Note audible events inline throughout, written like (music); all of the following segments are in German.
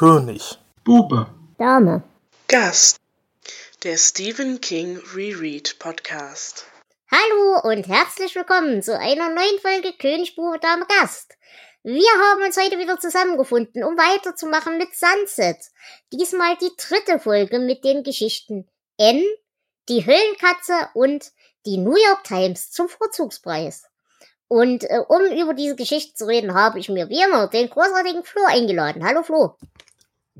König. Bube. Dame. Gast. Der Stephen King Reread Podcast. Hallo und herzlich willkommen zu einer neuen Folge König, Bube, Dame, Gast. Wir haben uns heute wieder zusammengefunden, um weiterzumachen mit Sunset. Diesmal die dritte Folge mit den Geschichten N, die Höllenkatze und die New York Times zum Vorzugspreis. Und äh, um über diese Geschichte zu reden, habe ich mir wie immer den großartigen Flo eingeladen. Hallo Flo.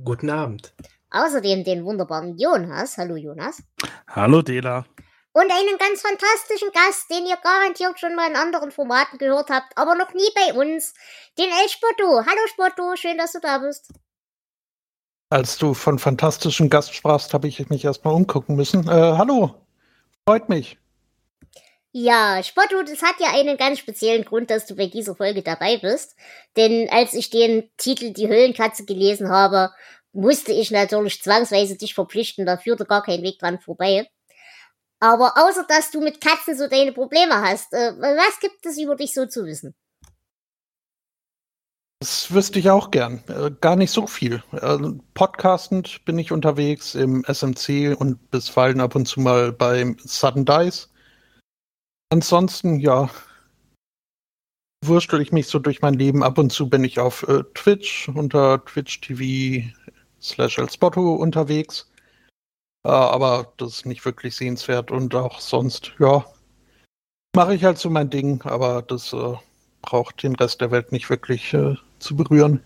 Guten Abend. Außerdem den wunderbaren Jonas. Hallo Jonas. Hallo Dela. Und einen ganz fantastischen Gast, den ihr garantiert schon mal in anderen Formaten gehört habt, aber noch nie bei uns, den El Spotto. Hallo Spotto, schön, dass du da bist. Als du von fantastischen Gast sprachst, habe ich mich erstmal umgucken müssen. Äh, hallo, freut mich. Ja, Spotto, das hat ja einen ganz speziellen Grund, dass du bei dieser Folge dabei bist. Denn als ich den Titel Die Höhlenkatze gelesen habe, musste ich natürlich zwangsweise dich verpflichten, da führte gar kein Weg dran vorbei. Aber außer dass du mit Katzen so deine Probleme hast, äh, was gibt es über dich so zu wissen? Das wüsste ich auch gern. Äh, gar nicht so viel. Äh, podcastend bin ich unterwegs im SMC und bisweilen ab und zu mal beim Sudden Dice. Ansonsten, ja, wurstel ich mich so durch mein Leben. Ab und zu bin ich auf äh, Twitch unter Twitch TV slash Spotto unterwegs. Äh, aber das ist nicht wirklich sehenswert und auch sonst, ja, mache ich halt so mein Ding, aber das äh, braucht den Rest der Welt nicht wirklich äh, zu berühren.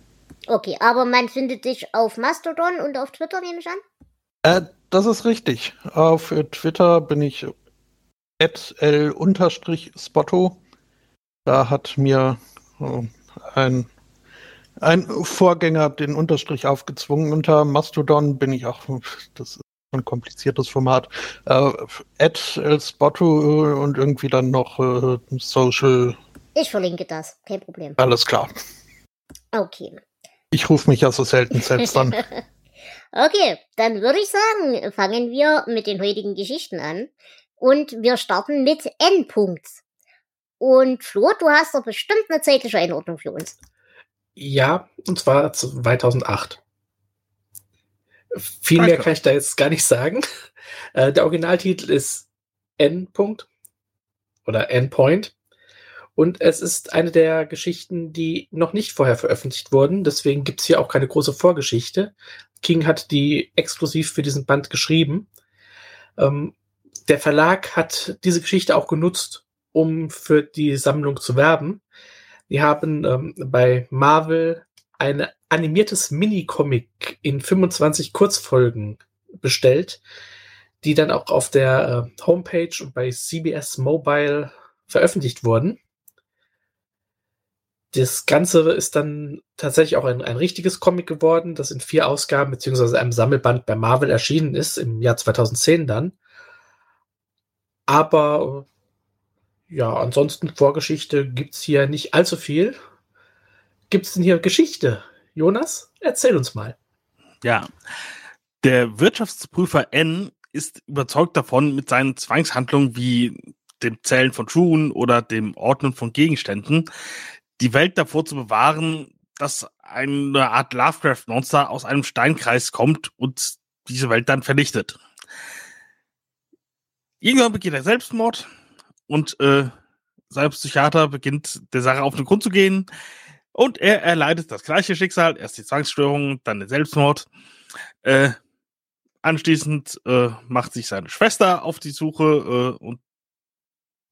Okay, aber man findet dich auf Mastodon und auf Twitter, nehme ich an? Äh, das ist richtig. Auf Twitter bin ich l-spotto. Da hat mir äh, ein ein Vorgänger den Unterstrich aufgezwungen. Unter Mastodon bin ich auch, das ein kompliziertes Format. Äh, Ad El Spotto und irgendwie dann noch äh, Social. Ich verlinke das, kein Problem. Alles klar. Okay. Ich rufe mich ja so selten selbst an. (laughs) okay, dann würde ich sagen, fangen wir mit den heutigen Geschichten an. Und wir starten mit N. -Punkt. Und Flo, du hast doch bestimmt eine zeitliche Einordnung für uns. Ja, und zwar 2008. Viel mehr kann ich da jetzt gar nicht sagen. (laughs) Äh, der Originaltitel ist N. -Punkt oder Endpoint. Und es ist eine der Geschichten, die noch nicht vorher veröffentlicht wurden. Deswegen gibt es hier auch keine große Vorgeschichte. King hat die exklusiv für diesen Band geschrieben. Ähm, der Verlag hat diese Geschichte auch genutzt, um für die Sammlung zu werben. Die haben ähm, bei Marvel ein animiertes Mini-Comic in 25 Kurzfolgen bestellt, die dann auch auf der äh, Homepage und bei CBS Mobile veröffentlicht wurden. Das Ganze ist dann tatsächlich auch ein, ein richtiges Comic geworden, das in vier Ausgaben beziehungsweise einem Sammelband bei Marvel erschienen ist, im Jahr 2010 dann. Aber ja, ansonsten Vorgeschichte gibt es hier nicht allzu viel. Gibt es denn hier Geschichte? Jonas, erzähl uns mal. Ja, der Wirtschaftsprüfer N ist überzeugt davon, mit seinen Zwangshandlungen wie dem Zählen von Schuhen oder dem Ordnen von Gegenständen die Welt davor zu bewahren, dass eine Art Lovecraft-Monster aus einem Steinkreis kommt und diese Welt dann vernichtet. Irgendwann begeht er Selbstmord und äh, sein Psychiater beginnt der Sache auf den Grund zu gehen. Und er erleidet das gleiche Schicksal, erst die Zwangsstörung, dann den Selbstmord. Äh, anschließend äh, macht sich seine Schwester auf die Suche äh, und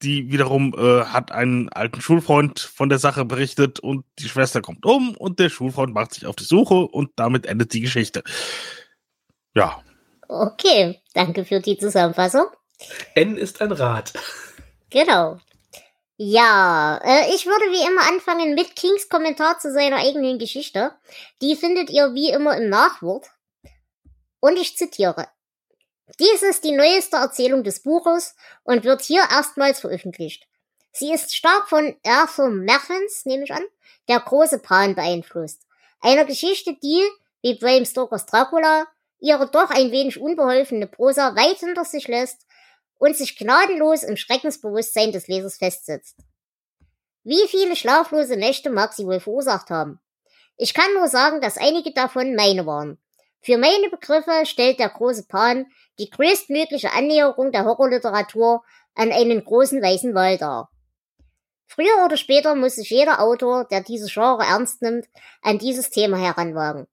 die wiederum äh, hat einen alten Schulfreund von der Sache berichtet und die Schwester kommt um und der Schulfreund macht sich auf die Suche und damit endet die Geschichte. Ja. Okay, danke für die Zusammenfassung. N ist ein Rad. Genau. Ja, äh, ich würde wie immer anfangen mit Kings Kommentar zu seiner eigenen Geschichte. Die findet ihr wie immer im Nachwort. Und ich zitiere. Dies ist die neueste Erzählung des Buches und wird hier erstmals veröffentlicht. Sie ist stark von Arthur Merchants, nehme ich an, der große Pan beeinflusst. Einer Geschichte, die, wie Bram Stokers Dracula, ihre doch ein wenig unbeholfene Prosa weit hinter sich lässt und sich gnadenlos im Schreckensbewusstsein des Lesers festsetzt. Wie viele schlaflose Nächte mag sie wohl verursacht haben? Ich kann nur sagen, dass einige davon meine waren. Für meine Begriffe stellt der große Pan die größtmögliche Annäherung der Horrorliteratur an einen großen weißen Wall dar. Früher oder später muss sich jeder Autor, der dieses Genre ernst nimmt, an dieses Thema heranwagen.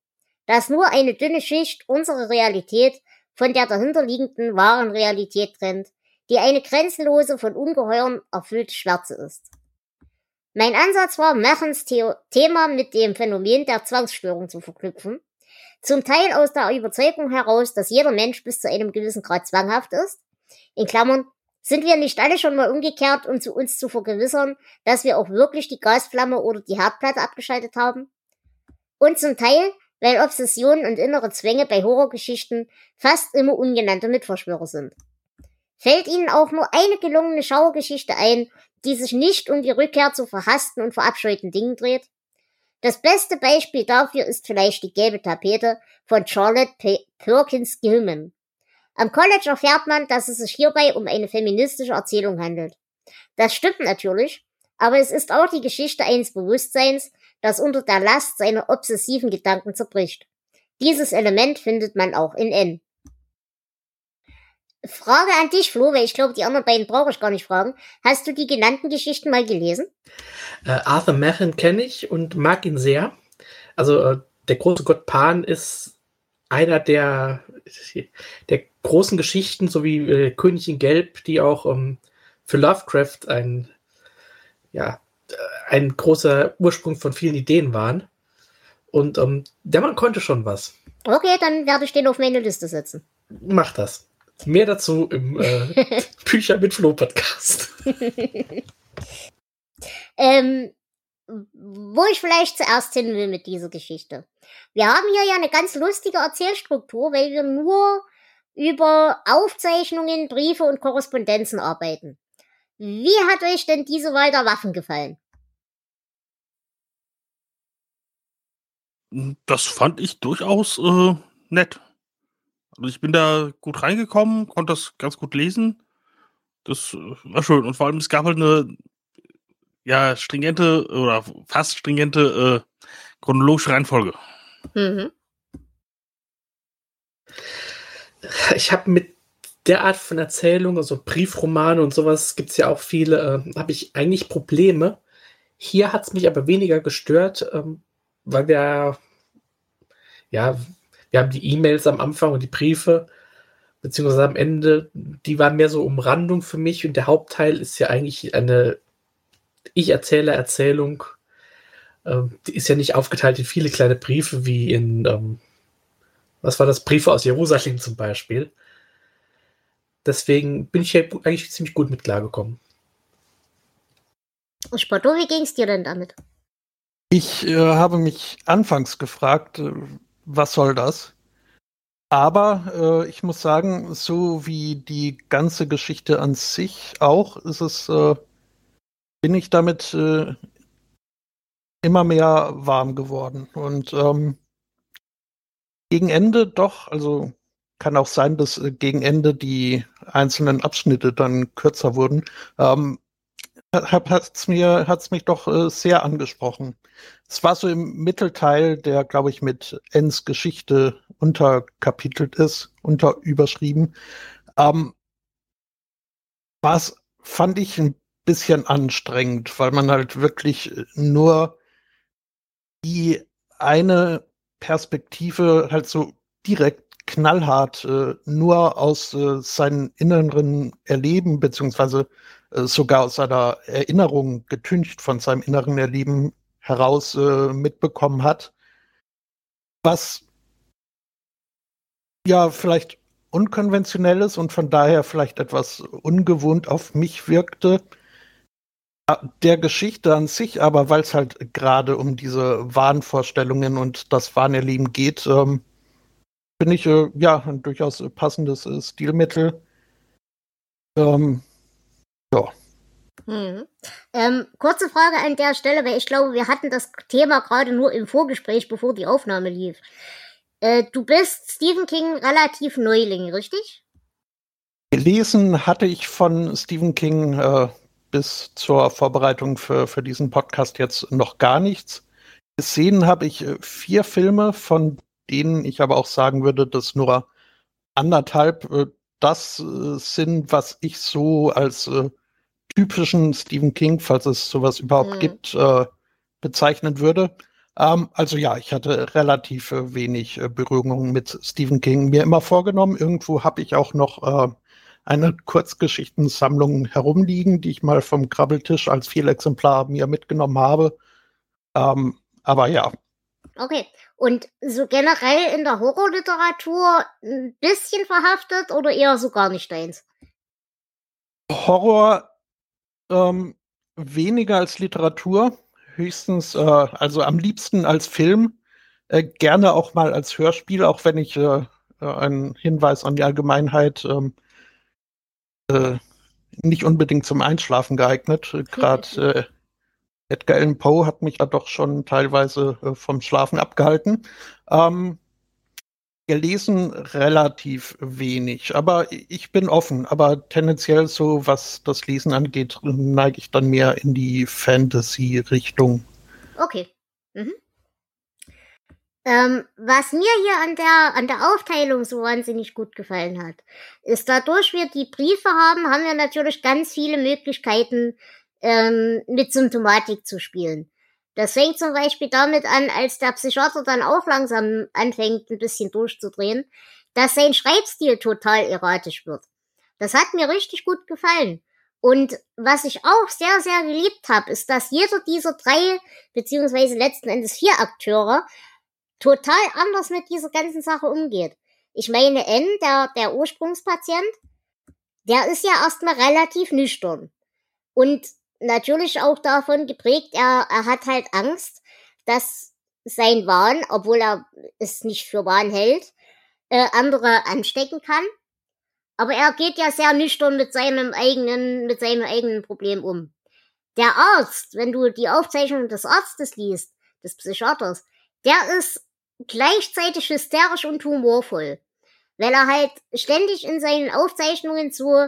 Das nur eine dünne Schicht unsere Realität von der dahinterliegenden wahren Realität trennt, die eine grenzenlose, von Ungeheuern erfüllte Schwärze ist. Mein Ansatz war, Machens Thema mit dem Phänomen der Zwangsstörung zu verknüpfen, zum Teil aus der Überzeugung heraus, dass jeder Mensch bis zu einem gewissen Grad zwanghaft ist. In Klammern, sind wir nicht alle schon mal umgekehrt, um zu uns zu vergewissern, dass wir auch wirklich die Gasflamme oder die Herdplatte abgeschaltet haben? Und zum Teil, weil Obsessionen und innere Zwänge bei Horrorgeschichten fast immer ungenannte Mitverschwörer sind. Fällt Ihnen auch nur eine gelungene Schauergeschichte ein, die sich nicht um die Rückkehr zu verhassten und verabscheuten Dingen dreht? Das beste Beispiel dafür ist vielleicht die gelbe Tapete von Charlotte P Perkins Gilman. Am College erfährt man, dass es sich hierbei um eine feministische Erzählung handelt. Das stimmt natürlich, aber es ist auch die Geschichte eines Bewusstseins, das unter der Last seiner obsessiven Gedanken zerbricht. Dieses Element findet man auch in N. Frage an dich, Flo, weil ich glaube, die anderen beiden brauche ich gar nicht fragen. Hast du die genannten Geschichten mal gelesen? Äh, Arthur Machen kenne ich und mag ihn sehr. Also äh, der große Gott Pan ist einer der, der großen Geschichten, so wie äh, König in Gelb, die auch ähm, für Lovecraft ein, ja, äh, ein großer Ursprung von vielen Ideen waren. Und ähm, der Mann konnte schon was. Okay, dann werde ich den auf meine Liste setzen. Mach das. Mehr dazu im äh, (laughs) Bücher mit Flo Podcast. (laughs) ähm, wo ich vielleicht zuerst hin will mit dieser Geschichte. Wir haben hier ja eine ganz lustige Erzählstruktur, weil wir nur über Aufzeichnungen, Briefe und Korrespondenzen arbeiten. Wie hat euch denn diese Wahl der Waffen gefallen? Das fand ich durchaus äh, nett. Also ich bin da gut reingekommen, konnte das ganz gut lesen. Das äh, war schön. Und vor allem, es gab halt eine ja, stringente oder fast stringente äh, chronologische Reihenfolge. Mhm. Ich habe mit der Art von Erzählung, also Briefromane und sowas, gibt es ja auch viele, äh, habe ich eigentlich Probleme. Hier hat es mich aber weniger gestört, ähm, weil wir, ja, wir haben die E-Mails am Anfang und die Briefe, beziehungsweise am Ende, die waren mehr so Umrandung für mich und der Hauptteil ist ja eigentlich eine Ich erzähle Erzählung. Ähm, die ist ja nicht aufgeteilt in viele kleine Briefe wie in, ähm, was war das, Briefe aus Jerusalem zum Beispiel. Deswegen bin ich ja eigentlich ziemlich gut mit klargekommen. Spotto, wie ging es dir denn damit? Ich äh, habe mich anfangs gefragt, äh, was soll das? Aber äh, ich muss sagen, so wie die ganze Geschichte an sich auch, ist es, äh, bin ich damit äh, immer mehr warm geworden. Und ähm, gegen Ende doch, also kann auch sein, dass äh, gegen Ende die einzelnen Abschnitte dann kürzer wurden. Ähm, hat es mir hat's mich doch äh, sehr angesprochen. Es war so im Mittelteil, der glaube ich mit Ens Geschichte unterkapitelt ist, unterüberschrieben. Ähm, was fand ich ein bisschen anstrengend, weil man halt wirklich nur die eine Perspektive halt so direkt knallhart äh, nur aus äh, seinen inneren Erleben beziehungsweise äh, sogar aus seiner Erinnerung getüncht von seinem inneren Erleben heraus äh, mitbekommen hat, was ja vielleicht unkonventionell ist und von daher vielleicht etwas ungewohnt auf mich wirkte. Der Geschichte an sich, aber weil es halt gerade um diese Wahnvorstellungen und das Wahnerleben geht, ähm, finde ich äh, ja ein durchaus passendes äh, Stilmittel. Ähm, ja. Hm. Ähm, kurze Frage an der Stelle, weil ich glaube, wir hatten das Thema gerade nur im Vorgespräch, bevor die Aufnahme lief. Äh, du bist Stephen King relativ Neuling, richtig? Gelesen hatte ich von Stephen King äh, bis zur Vorbereitung für, für diesen Podcast jetzt noch gar nichts. gesehen habe ich äh, vier Filme, von denen ich aber auch sagen würde, dass nur anderthalb äh, das äh, sind, was ich so als äh, typischen Stephen King, falls es sowas überhaupt Mhm. gibt, äh, bezeichnen würde. Ähm, also ja, ich hatte relativ äh, wenig äh, Berührungen mit Stephen King mir immer vorgenommen. Irgendwo habe ich auch noch äh, eine Kurzgeschichtensammlung herumliegen, die ich mal vom Krabbeltisch als Fehlexemplar mir mitgenommen habe. Ähm, aber ja, Okay. Und so generell in der Horrorliteratur ein bisschen verhaftet oder eher so gar nicht deins? Horror ähm, weniger als Literatur, höchstens, äh, also am liebsten als Film, äh, gerne auch mal als Hörspiel, auch wenn ich äh, äh, einen Hinweis an die Allgemeinheit ähm, äh, nicht unbedingt zum Einschlafen geeignet. Gerade äh, (laughs) Edgar Allan Poe hat mich da doch schon teilweise äh, vom Schlafen abgehalten. Ähm, gelesen relativ wenig, aber ich bin offen. Aber tendenziell so, was das Lesen angeht, neige ich dann mehr in die Fantasy-Richtung. Okay. Mhm. Ähm, was mir hier an der, an der Aufteilung so wahnsinnig gut gefallen hat, ist dadurch wir die Briefe haben, haben wir natürlich ganz viele Möglichkeiten, ähm, mit Symptomatik zu spielen. Das fängt zum Beispiel damit an, als der Psychiater dann auch langsam anfängt, ein bisschen durchzudrehen, dass sein Schreibstil total erratisch wird. Das hat mir richtig gut gefallen. Und was ich auch sehr, sehr geliebt habe, ist, dass jeder dieser drei, beziehungsweise letzten Endes vier Akteure, total anders mit dieser ganzen Sache umgeht. Ich meine, N, der, der Ursprungspatient, der ist ja erstmal relativ nüchtern. Und natürlich auch davon geprägt, er, er hat halt Angst, dass sein Wahn, obwohl er es nicht für Wahn hält, äh, andere anstecken kann. Aber er geht ja sehr nüchtern mit seinem eigenen, mit seinem eigenen Problem um. Der Arzt, wenn du die Aufzeichnung des Arztes liest, des Psychiaters, der ist gleichzeitig hysterisch und humorvoll. Weil er halt ständig in seinen Aufzeichnungen so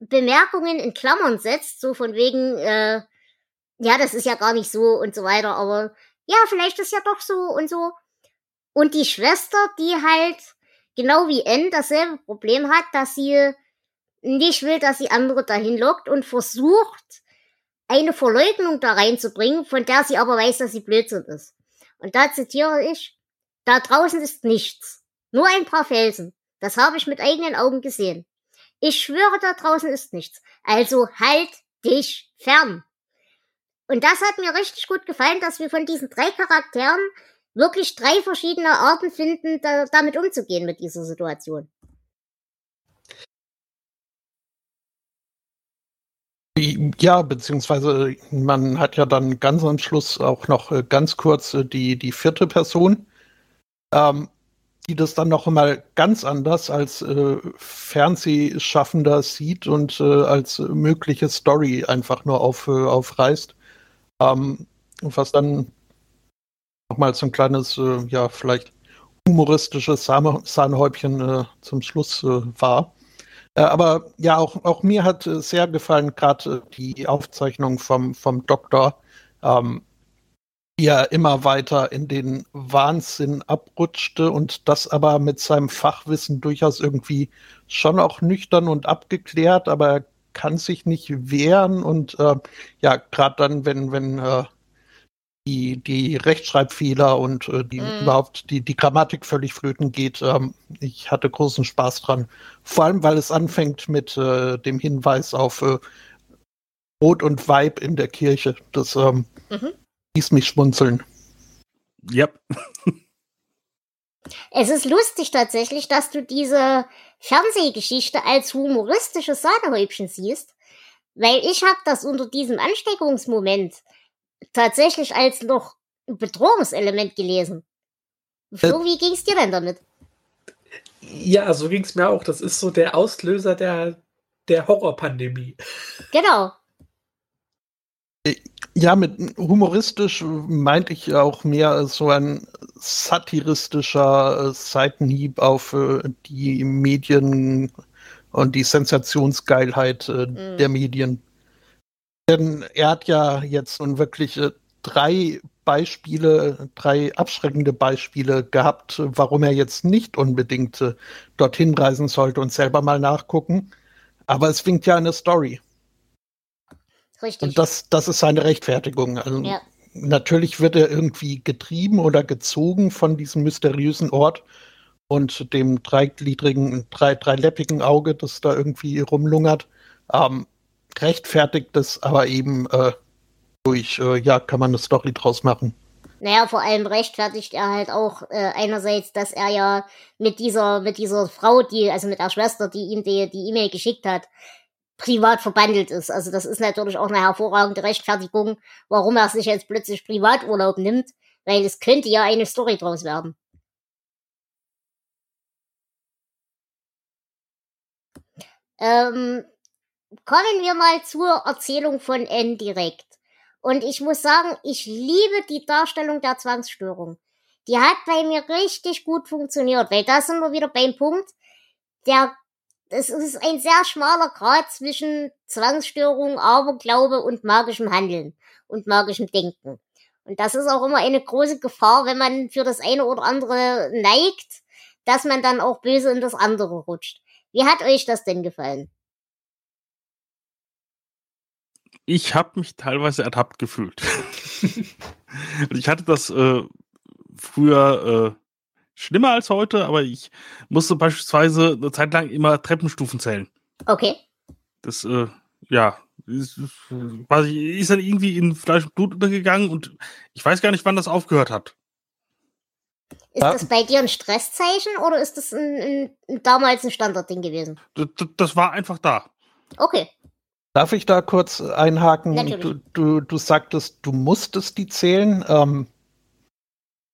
Bemerkungen in Klammern setzt, so von wegen, äh, ja, das ist ja gar nicht so und so weiter, aber ja, vielleicht ist ja doch so und so. Und die Schwester, die halt genau wie N dasselbe Problem hat, dass sie nicht will, dass sie andere dahin lockt und versucht, eine Verleugnung da reinzubringen, von der sie aber weiß, dass sie Blödsinn ist. Und da zitiere ich, da draußen ist nichts. Nur ein paar Felsen. Das habe ich mit eigenen Augen gesehen. Ich schwöre, da draußen ist nichts. Also halt dich fern. Und das hat mir richtig gut gefallen, dass wir von diesen drei Charakteren wirklich drei verschiedene Arten finden, da, damit umzugehen mit dieser Situation. Ja, beziehungsweise man hat ja dann ganz am Schluss auch noch äh, ganz kurz äh, die, die vierte Person, ähm, die das dann noch mal ganz anders als äh, Fernsehschaffender sieht und äh, als mögliche Story einfach nur auf, äh, aufreißt. Ähm, was dann nochmal so ein kleines, äh, ja, vielleicht humoristisches Sahne Sahnehäubchen äh, zum Schluss äh, war. Aber ja, auch, auch mir hat sehr gefallen, gerade die Aufzeichnung vom, vom Doktor, ähm, er immer weiter in den Wahnsinn abrutschte und das aber mit seinem Fachwissen durchaus irgendwie schon auch nüchtern und abgeklärt, aber er kann sich nicht wehren und äh, ja, gerade dann, wenn, wenn äh, die, die Rechtschreibfehler und äh, die Mhm. überhaupt die, die Grammatik völlig flöten geht. Ähm, ich hatte großen Spaß dran. Vor allem, weil es anfängt mit äh, dem Hinweis auf äh, Rot und Weib in der Kirche. Das ähm, Mhm. Ließ mich schmunzeln. Ja, (laughs) Es ist lustig tatsächlich, dass du diese Fernsehgeschichte als humoristisches Sahnehäubchen siehst, weil ich habe das unter diesem Ansteckungsmoment tatsächlich als noch Bedrohungselement gelesen. Flo, wie ging's dir denn damit? Ja, so ging es mir auch. Das ist so der Auslöser der, der Horrorpandemie. Genau. Ja, mit humoristisch meinte ich auch mehr so ein satiristischer äh, Seitenhieb auf äh, die Medien und die Sensationsgeilheit äh, Mhm. der Medien. Denn er hat ja jetzt nun wirklich drei Beispiele, drei abschreckende Beispiele gehabt, warum er jetzt nicht unbedingt dorthin reisen sollte und selber mal nachgucken. Aber es winkt ja eine Story. Richtig. Und das, das ist seine Rechtfertigung. Also ja. natürlich wird er irgendwie getrieben oder gezogen von diesem mysteriösen Ort und dem dreigliedrigen, drei, dreiläppigen Auge, das da irgendwie rumlungert. Ähm, rechtfertigt es aber eben äh, durch, äh, ja, kann man eine Story draus machen. Naja, vor allem rechtfertigt er halt auch äh, einerseits, dass er ja mit dieser, mit dieser Frau, die, also mit der Schwester, die ihm die die E-Mail geschickt hat, privat verbandelt ist. Also das ist natürlich auch eine hervorragende Rechtfertigung, warum er sich jetzt plötzlich Privaturlaub nimmt, weil es könnte ja eine Story draus werden. Ähm, kommen wir mal zur Erzählung von N direkt. Und ich muss sagen, ich liebe die Darstellung der Zwangsstörung. Die hat bei mir richtig gut funktioniert, weil da sind wir wieder beim Punkt, der, es ist ein sehr schmaler Grad zwischen Zwangsstörung, Aberglaube und magischem Handeln und magischem Denken. Und das ist auch immer eine große Gefahr, wenn man für das eine oder andere neigt, dass man dann auch böse in das andere rutscht. Wie hat euch das denn gefallen? Ich habe mich teilweise ertappt gefühlt. (laughs) ich hatte das äh, früher äh, schlimmer als heute, aber ich musste beispielsweise eine Zeit lang immer Treppenstufen zählen. Okay. Das, äh, ja, ist, ist dann irgendwie in Fleisch und Blut untergegangen und ich weiß gar nicht, wann das aufgehört hat. Ist ja. das bei dir ein Stresszeichen oder ist das ein, ein, ein damals ein Standardding gewesen? Das, das, war einfach da. Okay. Darf ich da kurz einhaken? Du, du, du sagtest, du musstest die zählen. Ähm,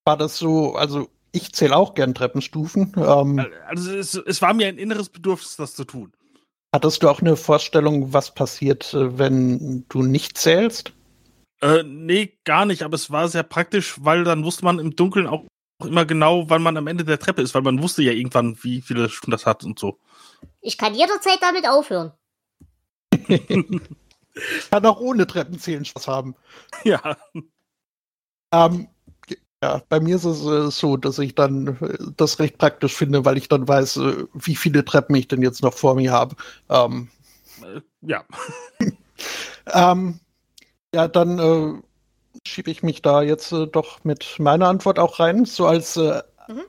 war das so, also ich zähle auch gern Treppenstufen. Ähm, also es, es, war mir ein inneres Bedürfnis, das zu tun. Hattest du auch eine Vorstellung, was passiert, äh, wenn du nicht zählst? Äh, nee, gar nicht, aber es war sehr praktisch, weil dann wusste man im Dunkeln auch immer genau, wann man am Ende der Treppe ist, weil man wusste ja irgendwann, wie viele Stunden das hat und so. Ich kann jederzeit damit aufhören. (laughs) kann auch ohne Treppenzählen Spaß haben. Ja. Ähm, ja, bei mir ist es äh, so, dass ich dann äh, das recht praktisch finde, weil ich dann weiß, äh, wie viele Treppen ich denn jetzt noch vor mir habe. Ähm, äh, ja. (laughs) ähm, ja, dann äh, schiebe ich mich da jetzt äh, doch mit meiner Antwort auch rein. So als äh, mhm.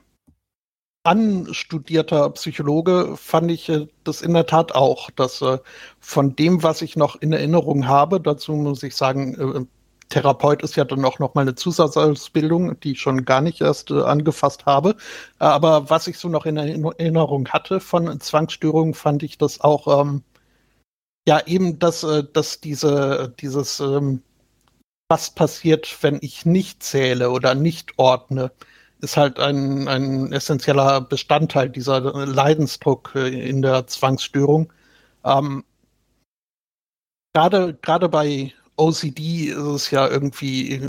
anstudierter Psychologe fand ich äh, das in der Tat auch, dass äh, von dem, was ich noch in Erinnerung habe, dazu muss ich sagen, äh, Therapeut ist ja dann auch noch mal eine Zusatzausbildung, die ich schon gar nicht erst äh, angefasst habe. Aber was ich so noch in Erinnerung hatte von Zwangsstörungen, fand ich das auch ähm, ja eben, dass, dass diese, dieses ähm, was passiert, wenn ich nicht zähle oder nicht ordne, ist halt ein, ein essentieller Bestandteil dieser Leidensdruck äh, in der Zwangsstörung. Ähm, gerade, gerade bei OCD ist es ja irgendwie,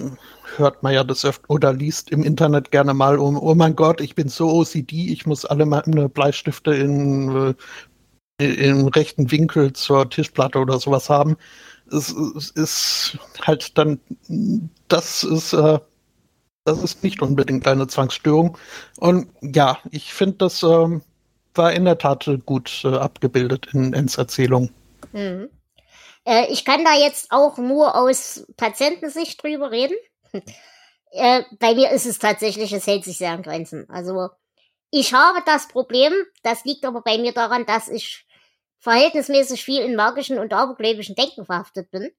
hört man ja das öfter oder liest im Internet gerne mal um, oh mein Gott, ich bin so OCD, ich muss alle meine Bleistifte in, äh, im rechten Winkel zur Tischplatte oder sowas haben es, es ist halt dann, das ist, äh, das ist nicht unbedingt eine Zwangsstörung. Und ja, ich finde, das äh, war in der Tat gut äh, abgebildet in Ens Erzählung. Mhm. Äh, ich kann da jetzt auch nur aus Patientensicht drüber reden. (laughs) Äh, bei mir ist es tatsächlich, es hält sich sehr an Grenzen. Also ich habe das Problem, das liegt aber bei mir daran, dass ich verhältnismäßig viel in magischen und abergläubischen Denken verhaftet bin.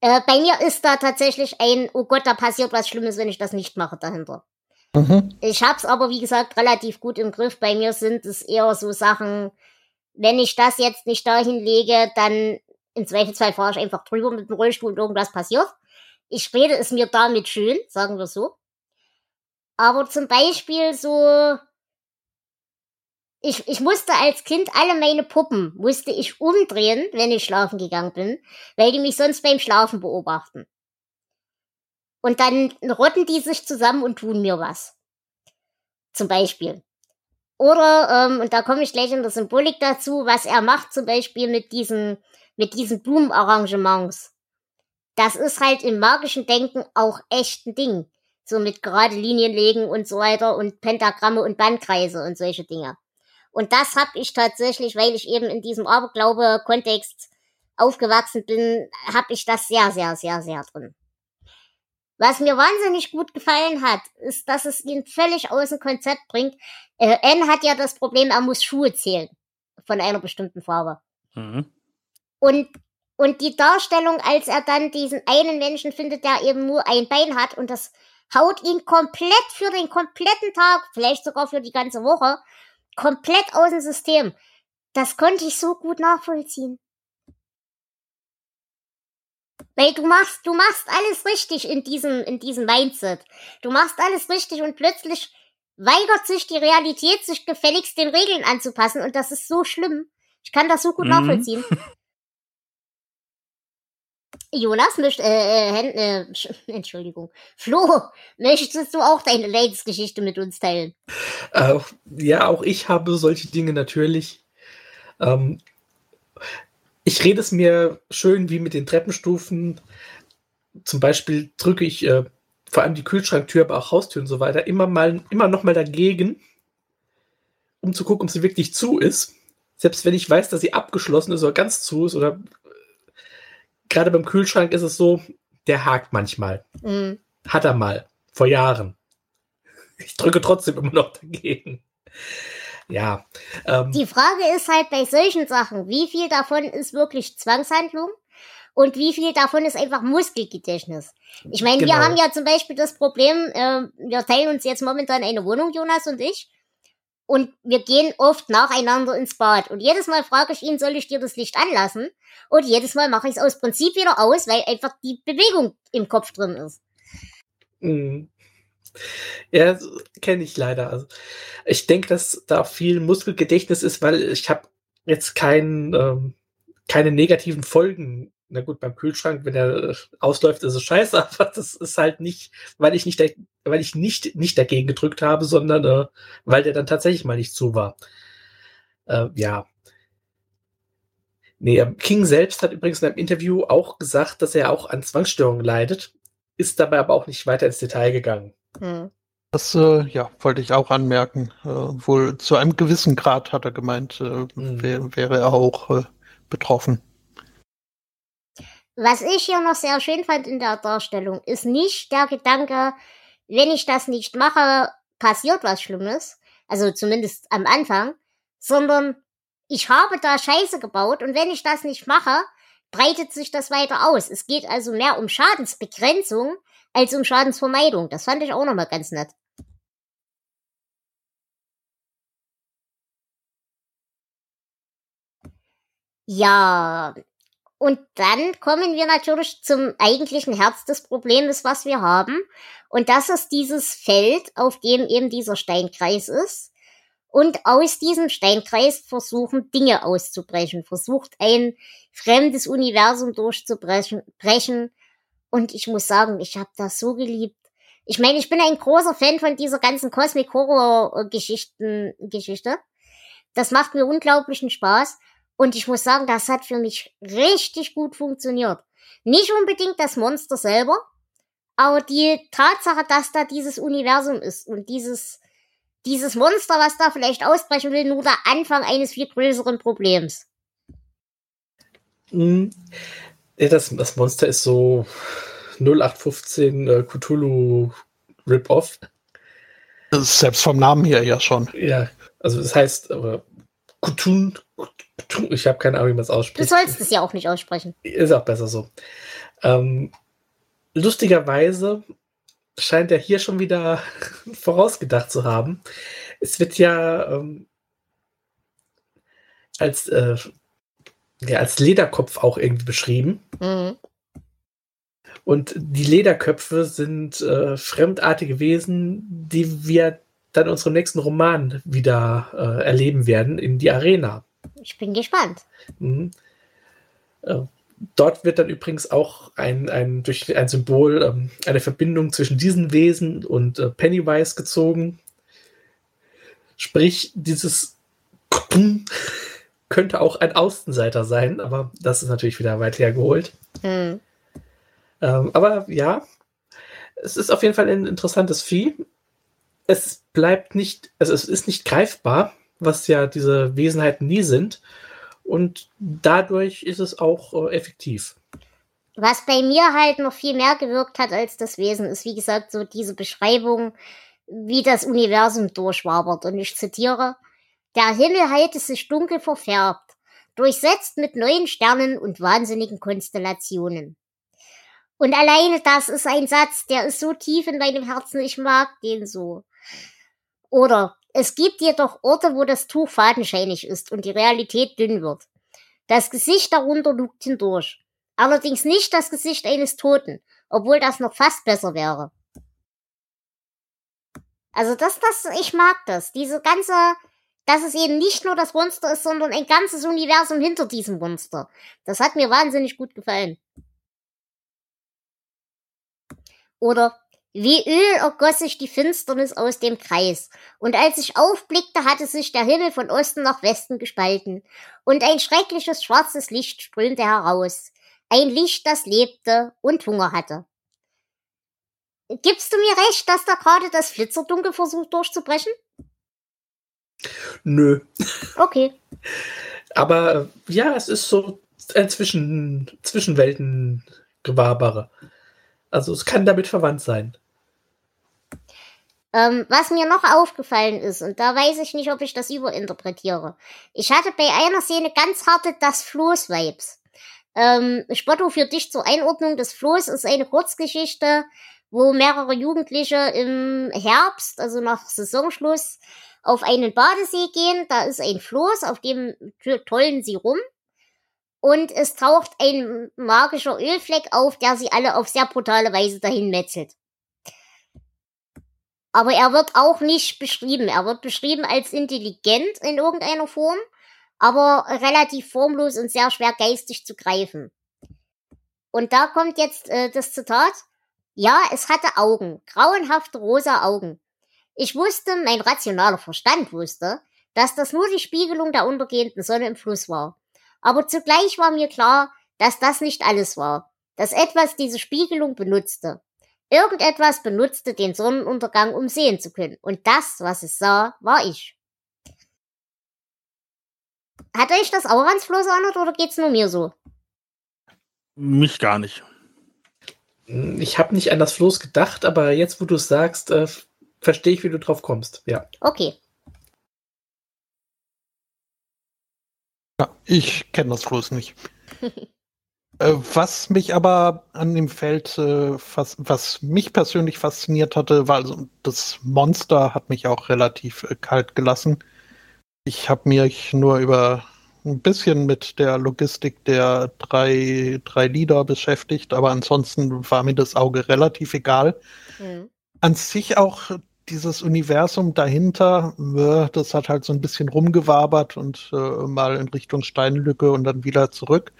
Äh, bei mir ist da tatsächlich ein, oh Gott, da passiert was Schlimmes, wenn ich das nicht mache dahinter. Mhm. Ich hab's aber, wie gesagt, relativ gut im Griff. Bei mir sind es eher so Sachen, wenn ich das jetzt nicht dahin lege, dann im Zweifelsfall fahre ich einfach drüber mit dem Rollstuhl und irgendwas passiert. Ich rede es mir damit schön, sagen wir so. Aber zum Beispiel so ich, ich musste als Kind alle meine Puppen, musste ich umdrehen, wenn ich schlafen gegangen bin, weil die mich sonst beim Schlafen beobachten. Und dann rotten die sich zusammen und tun mir was. Zum Beispiel. Oder, ähm, und da komme ich gleich in der Symbolik dazu, was er macht, zum Beispiel mit diesen, mit diesen Blumenarrangements. das ist halt im magischen Denken auch echt ein Ding. So mit gerade Linien legen und so weiter und Pentagramme und Bandkreise und solche Dinge. Und das habe ich tatsächlich, weil ich eben in diesem Aberglaube-Kontext aufgewachsen bin, habe ich das sehr, sehr, sehr, sehr drin. Was mir wahnsinnig gut gefallen hat, ist, dass es ihn völlig aus dem Konzept bringt. Äh, N hat ja das Problem, er muss Schuhe zählen von einer bestimmten Farbe. Mhm. Und, und die Darstellung, als er dann diesen einen Menschen findet, der eben nur ein Bein hat und das haut ihn komplett für den kompletten Tag, vielleicht sogar für die ganze Woche, komplett aus dem System. Das konnte ich so gut nachvollziehen. Weil du machst, du machst alles richtig in diesem, in diesem Mindset. Du machst alles richtig und plötzlich weigert sich die Realität, sich gefälligst den Regeln anzupassen und das ist so schlimm. Ich kann das so gut mhm. nachvollziehen. (laughs) Jonas, möcht, äh, äh, äh, (laughs) Entschuldigung. Flo, möchtest du auch deine Leidensgeschichte mit uns teilen? Äh, ja, auch ich habe solche Dinge natürlich. Ähm, ich rede es mir schön wie mit den Treppenstufen. Zum Beispiel drücke ich äh, vor allem die Kühlschranktür, aber auch Haustür und so weiter immer mal, immer noch mal dagegen, um zu gucken, ob sie wirklich zu ist. Selbst wenn ich weiß, dass sie abgeschlossen ist oder ganz zu ist oder gerade beim Kühlschrank ist es so, der hakt manchmal. Mhm. Hat er mal. Vor Jahren. Ich drücke trotzdem immer noch dagegen ja. Ähm, die Frage ist halt bei solchen Sachen, wie viel davon ist wirklich Zwangshandlung und wie viel davon ist einfach Muskelgedächtnis. Ich meine, genau. wir haben ja zum Beispiel das Problem, äh, wir teilen uns jetzt momentan eine Wohnung, Jonas und ich. Und wir gehen oft nacheinander ins Bad. Und jedes Mal frage ich ihn, soll ich dir das Licht anlassen? Und jedes Mal mache ich es aus Prinzip wieder aus, weil einfach die Bewegung im Kopf drin ist. Mhm. Ja, kenne ich leider. Also, ich denke, dass da viel Muskelgedächtnis ist, weil ich habe jetzt kein, ähm, keine negativen Folgen. Na gut, beim Kühlschrank, wenn er ausläuft, ist es scheiße, (laughs) aber das ist halt nicht, weil ich nicht, weil ich nicht, nicht dagegen gedrückt habe, sondern äh, weil der dann tatsächlich mal nicht zu war. Äh, ja. Nee, ähm, King selbst hat übrigens in einem Interview auch gesagt, dass er auch an Zwangsstörungen leidet, ist dabei aber auch nicht weiter ins Detail gegangen. Hm. Das äh, ja, wollte ich auch anmerken. Äh, wohl zu einem gewissen Grad hat er gemeint, äh, mhm. wär, wäre er auch äh, betroffen. Was ich hier noch sehr schön fand in der Darstellung, ist nicht der Gedanke, wenn ich das nicht mache, passiert was Schlimmes. Also zumindest am Anfang. Sondern ich habe da Scheiße gebaut und wenn ich das nicht mache, breitet sich das weiter aus. Es geht also mehr um Schadensbegrenzung als um Schadensvermeidung. Das fand ich auch nochmal ganz nett. Ja, und dann kommen wir natürlich zum eigentlichen Herz des Problems, was wir haben. Und das ist dieses Feld, auf dem eben dieser Steinkreis ist. Und aus diesem Steinkreis versuchen Dinge auszubrechen, versucht ein fremdes Universum durchzubrechen, brechen, und ich muss sagen, ich habe das so geliebt. Ich meine, ich bin ein großer Fan von dieser ganzen Cosmic Horror Geschichten Geschichte. Das macht mir unglaublichen Spaß und ich muss sagen, das hat für mich richtig gut funktioniert. Nicht unbedingt das Monster selber, aber die Tatsache, dass da dieses Universum ist und dieses dieses Monster, was da vielleicht ausbrechen will, nur der Anfang eines viel größeren Problems. Mhm. Ja, das, das Monster ist so 0815 äh, Cthulhu Rip-Off. Selbst vom Namen her ja schon. Ja, also das heißt, aber Cthulhu, ich habe keine Ahnung, wie man es ausspricht. Du sollst es ja auch nicht aussprechen. Ist auch besser so. Ähm, lustigerweise scheint er hier schon wieder (laughs) vorausgedacht zu haben. Es wird ja ähm, als äh, ja, als Lederkopf auch irgendwie beschrieben. Mhm. Und die Lederköpfe sind äh, fremdartige Wesen, die wir dann in unserem nächsten Roman wieder äh, erleben werden, in die Arena. Ich bin gespannt. Mhm. Äh, dort wird dann übrigens auch ein, ein durch ein Symbol ähm, eine Verbindung zwischen diesen Wesen und äh, Pennywise gezogen. Sprich, dieses (laughs) könnte auch ein Außenseiter sein, aber das ist natürlich wieder weit hergeholt. Mhm. Ähm, aber ja, es ist auf jeden Fall ein interessantes Vieh. Es bleibt nicht, also es ist nicht greifbar, was ja diese Wesenheiten nie sind. Und dadurch ist es auch äh, effektiv. Was bei mir halt noch viel mehr gewirkt hat als das Wesen, ist wie gesagt so diese Beschreibung, wie das Universum durchwabert. Und ich zitiere, der Himmel halte sich dunkel verfärbt, durchsetzt mit neuen Sternen und wahnsinnigen Konstellationen. Und alleine das ist ein Satz, der ist so tief in meinem Herzen, ich mag den so. Oder es gibt jedoch Orte, wo das Tuch fadenscheinig ist und die Realität dünn wird. Das Gesicht darunter lugt hindurch. Allerdings nicht das Gesicht eines Toten, obwohl das noch fast besser wäre. Also das, das, ich mag das. Diese ganze, dass es eben nicht nur das Monster ist, sondern ein ganzes Universum hinter diesem Monster. Das hat mir wahnsinnig gut gefallen. Oder wie Öl ergoss sich die Finsternis aus dem Kreis, und als ich aufblickte, hatte sich der Himmel von Osten nach Westen gespalten, und ein schreckliches schwarzes Licht strömte heraus, ein Licht, das lebte und Hunger hatte. Gibst du mir recht, dass da gerade das Flitzerdunkel versucht durchzubrechen? Nö. Okay. Aber ja, es ist so ein Zwischen Zwischenwelten-Gewabere. Also es kann damit verwandt sein. Ähm, was mir noch aufgefallen ist, und da weiß ich nicht, ob ich das überinterpretiere. Ich hatte bei einer Szene ganz harte das Floß-Vibes. Ähm, Spotto für dich zur Einordnung. Das Floß ist eine Kurzgeschichte, wo mehrere Jugendliche im Herbst, also nach Saisonschluss, auf einen Badesee gehen. Da ist ein Floß, auf dem tollen sie rum. Und es taucht ein magischer Ölfleck auf, der sie alle auf sehr brutale Weise dahin metzelt. Aber er wird auch nicht beschrieben. Er wird beschrieben als intelligent in irgendeiner Form, aber relativ formlos und sehr schwer geistig zu greifen. Und da kommt jetzt äh, das Zitat. Ja, es hatte Augen, grauenhafte rosa Augen. Ich wusste, mein rationaler Verstand wusste, dass das nur die Spiegelung der untergehenden Sonne im Fluss war. Aber zugleich war mir klar, dass das nicht alles war, dass etwas diese Spiegelung benutzte. Irgendetwas benutzte den Sonnenuntergang, um sehen zu können. Und das, was es sah, war ich. Hat euch das auch ans Floß erinnert oder geht's nur mir so? Mich gar nicht. Ich habe nicht an das Floß gedacht, aber jetzt, wo du es sagst, äh, verstehe ich, wie du drauf kommst. Ja. Okay. Ja, ich kenne das Floß nicht. (laughs) Äh, was mich aber an dem Feld, äh, was, was mich persönlich fasziniert hatte, war also das Monster hat mich auch relativ äh, kalt gelassen. Ich habe mich nur über ein bisschen mit der Logistik der drei, drei Lieder beschäftigt, aber ansonsten war mir das Auge relativ egal. Mhm. An sich auch dieses Universum dahinter, das hat halt so ein bisschen rumgewabert und äh, mal in Richtung Steinlücke und dann wieder zurück.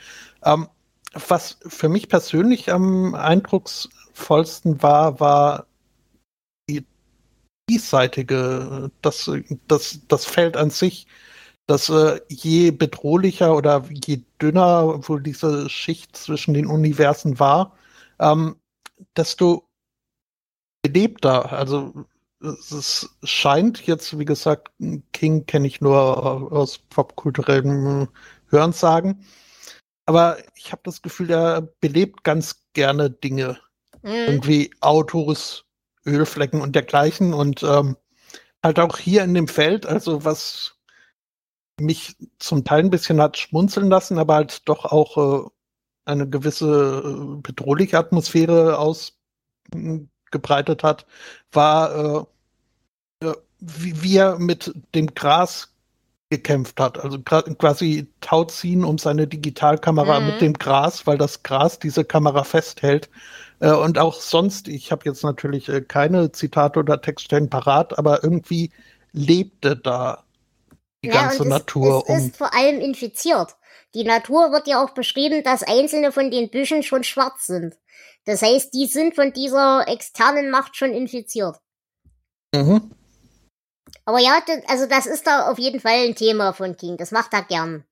Ähm, was für mich persönlich am eindrucksvollsten war, war die diesseitige, das, das, das Feld an sich, dass äh, je bedrohlicher oder je dünner wohl diese Schicht zwischen den Universen war, ähm, desto belebter. Also es scheint jetzt, wie gesagt, King kenne ich nur aus popkulturellen Hörensagen. Aber ich habe das Gefühl, er belebt ganz gerne Dinge. Mhm. Irgendwie Autos, Ölflecken und dergleichen. Und ähm, halt auch hier in dem Feld, also was mich zum Teil ein bisschen hat schmunzeln lassen, aber halt doch auch äh, eine gewisse äh, bedrohliche Atmosphäre ausgebreitet hat, war äh, äh, wie, wie er mit dem Gras gekämpft hat. Also quasi Tauziehen um seine Digitalkamera mhm. mit dem Gras, weil das Gras diese Kamera festhält. Äh, und auch sonst, ich habe jetzt natürlich äh, keine Zitate oder Textstellen parat, aber irgendwie lebte da die ja, ganze Natur. Es, es um. ist vor allem infiziert. Die Natur wird ja auch beschrieben, dass einzelne von den Büschen schon schwarz sind. Das heißt, die sind von dieser externen Macht schon infiziert. Mhm. Aber ja, also das ist da auf jeden Fall ein Thema von King. Das macht er gern.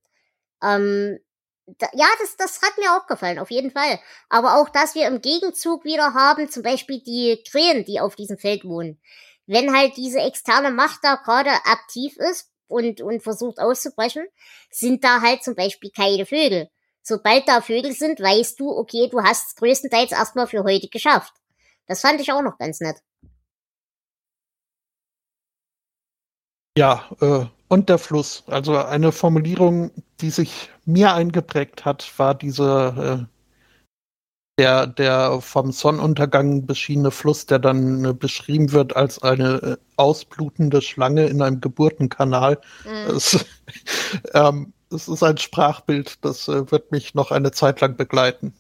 Ähm, da, ja, das, das hat mir auch gefallen, auf jeden Fall. Aber auch, dass wir im Gegenzug wieder haben, zum Beispiel die Krähen, die auf diesem Feld wohnen. Wenn halt diese externe Macht da gerade aktiv ist und, und versucht auszubrechen, sind da halt zum Beispiel keine Vögel. Sobald da Vögel sind, weißt du, okay, du hast es größtenteils erstmal für heute geschafft. Das fand ich auch noch ganz nett. Ja, äh, und der Fluss. Also eine Formulierung, die sich mir eingeprägt hat, war diese äh, der, der vom Sonnenuntergang beschienene Fluss, der dann äh, beschrieben wird als eine äh, ausblutende Schlange in einem Geburtenkanal. Mhm. Es, (laughs) ähm, es, ist ein Sprachbild, das äh, wird mich noch eine Zeit lang begleiten.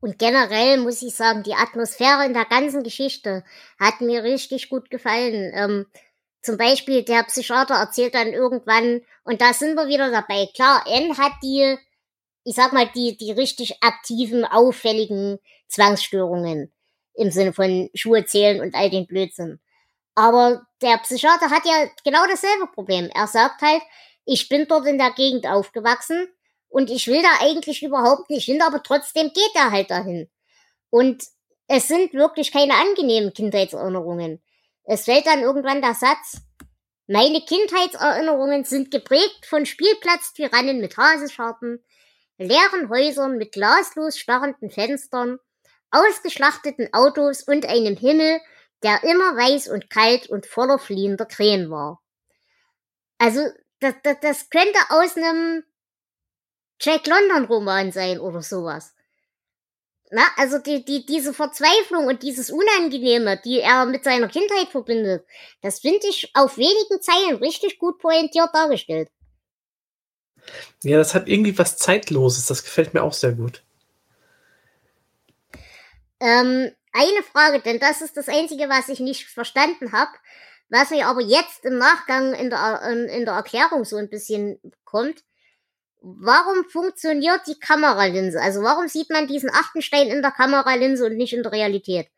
Und generell muss ich sagen, die Atmosphäre in der ganzen Geschichte hat mir richtig gut gefallen. Ähm, zum Beispiel der Psychiater erzählt dann irgendwann, und da sind wir wieder dabei. Klar, N hat die, ich sag mal, die, die richtig aktiven, auffälligen Zwangsstörungen im Sinne von Schuhe zählen und all den Blödsinn. Aber der Psychiater hat ja genau dasselbe Problem. Er sagt halt, ich bin dort in der Gegend aufgewachsen und ich will da eigentlich überhaupt nicht hin, aber trotzdem geht er halt dahin. Und es sind wirklich keine angenehmen Kindheitserinnerungen. Es fällt dann irgendwann der Satz, meine Kindheitserinnerungen sind geprägt von Spielplatztyrannen mit Hasenscharten, leeren Häusern mit glaslos starrenden Fenstern, ausgeschlachteten Autos und einem Himmel, der immer weiß und kalt und voller fliehender Krähen war. Also, das, das, das könnte aus einem Jack London Roman sein oder sowas. Na, also die, die, diese Verzweiflung und dieses Unangenehme, die er mit seiner Kindheit verbindet, das finde ich auf wenigen Zeilen richtig gut pointiert dargestellt. Ja, das hat irgendwie was Zeitloses, das gefällt mir auch sehr gut. Ähm, eine Frage, denn das ist das Einzige, was ich nicht verstanden habe, was mir aber jetzt im Nachgang in der, in der Erklärung so ein bisschen kommt warum funktioniert die Kameralinse? Also warum sieht man diesen achten Stein in der Kameralinse und nicht in der Realität?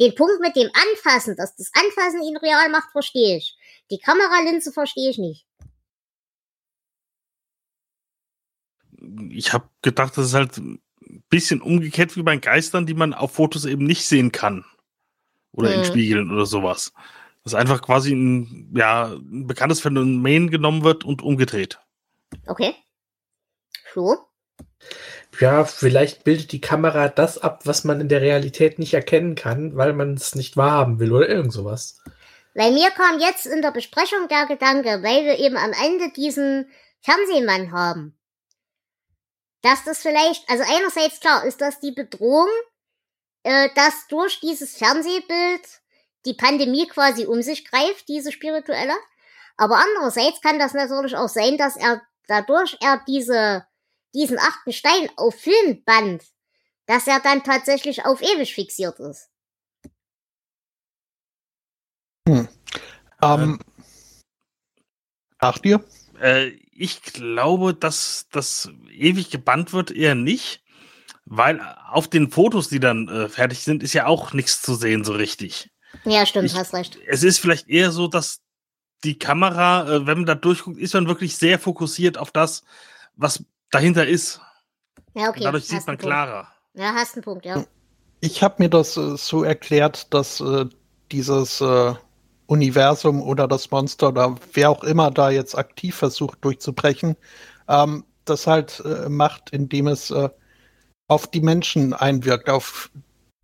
Den Punkt mit dem Anfassen, dass das Anfassen ihn real macht, verstehe ich. Die Kameralinse verstehe ich nicht. Ich habe gedacht, das ist halt ein bisschen umgekehrt wie bei Geistern, die man auf Fotos eben nicht sehen kann. Oder hm. in Spiegeln oder sowas. Dass einfach quasi ein, ja, ein bekanntes Phänomen genommen wird und umgedreht. Okay. Flo? Ja, vielleicht bildet die Kamera das ab, was man in der Realität nicht erkennen kann, weil man es nicht wahrhaben will oder irgend sowas. Weil mir kam jetzt in der Besprechung der Gedanke, weil wir eben am Ende diesen Fernsehmann haben, dass das vielleicht, also einerseits klar, ist das die Bedrohung, äh, dass durch dieses Fernsehbild die Pandemie quasi um sich greift, diese spirituelle. Aber andererseits kann das natürlich auch sein, dass er dadurch er diese diesen achten Stein auf Film band, dass er dann tatsächlich auf ewig fixiert ist. Hm. Ähm, nach dir? Äh, ich glaube, dass das ewig gebannt wird eher nicht, weil auf den Fotos, die dann äh, fertig sind, ist ja auch nichts zu sehen so richtig. Ja, stimmt, ich, hast recht. Es ist vielleicht eher so, dass die Kamera, äh, wenn man da durchguckt, ist man wirklich sehr fokussiert auf das, was dahinter ist. Ja, okay. Und dadurch sieht man klarer. Ja, hast einen Punkt, ja. Ich habe mir das äh, so erklärt, dass äh, dieses äh, Universum oder das Monster oder wer auch immer da jetzt aktiv versucht durchzubrechen, ähm, das halt äh, macht, indem es äh, auf die Menschen einwirkt, auf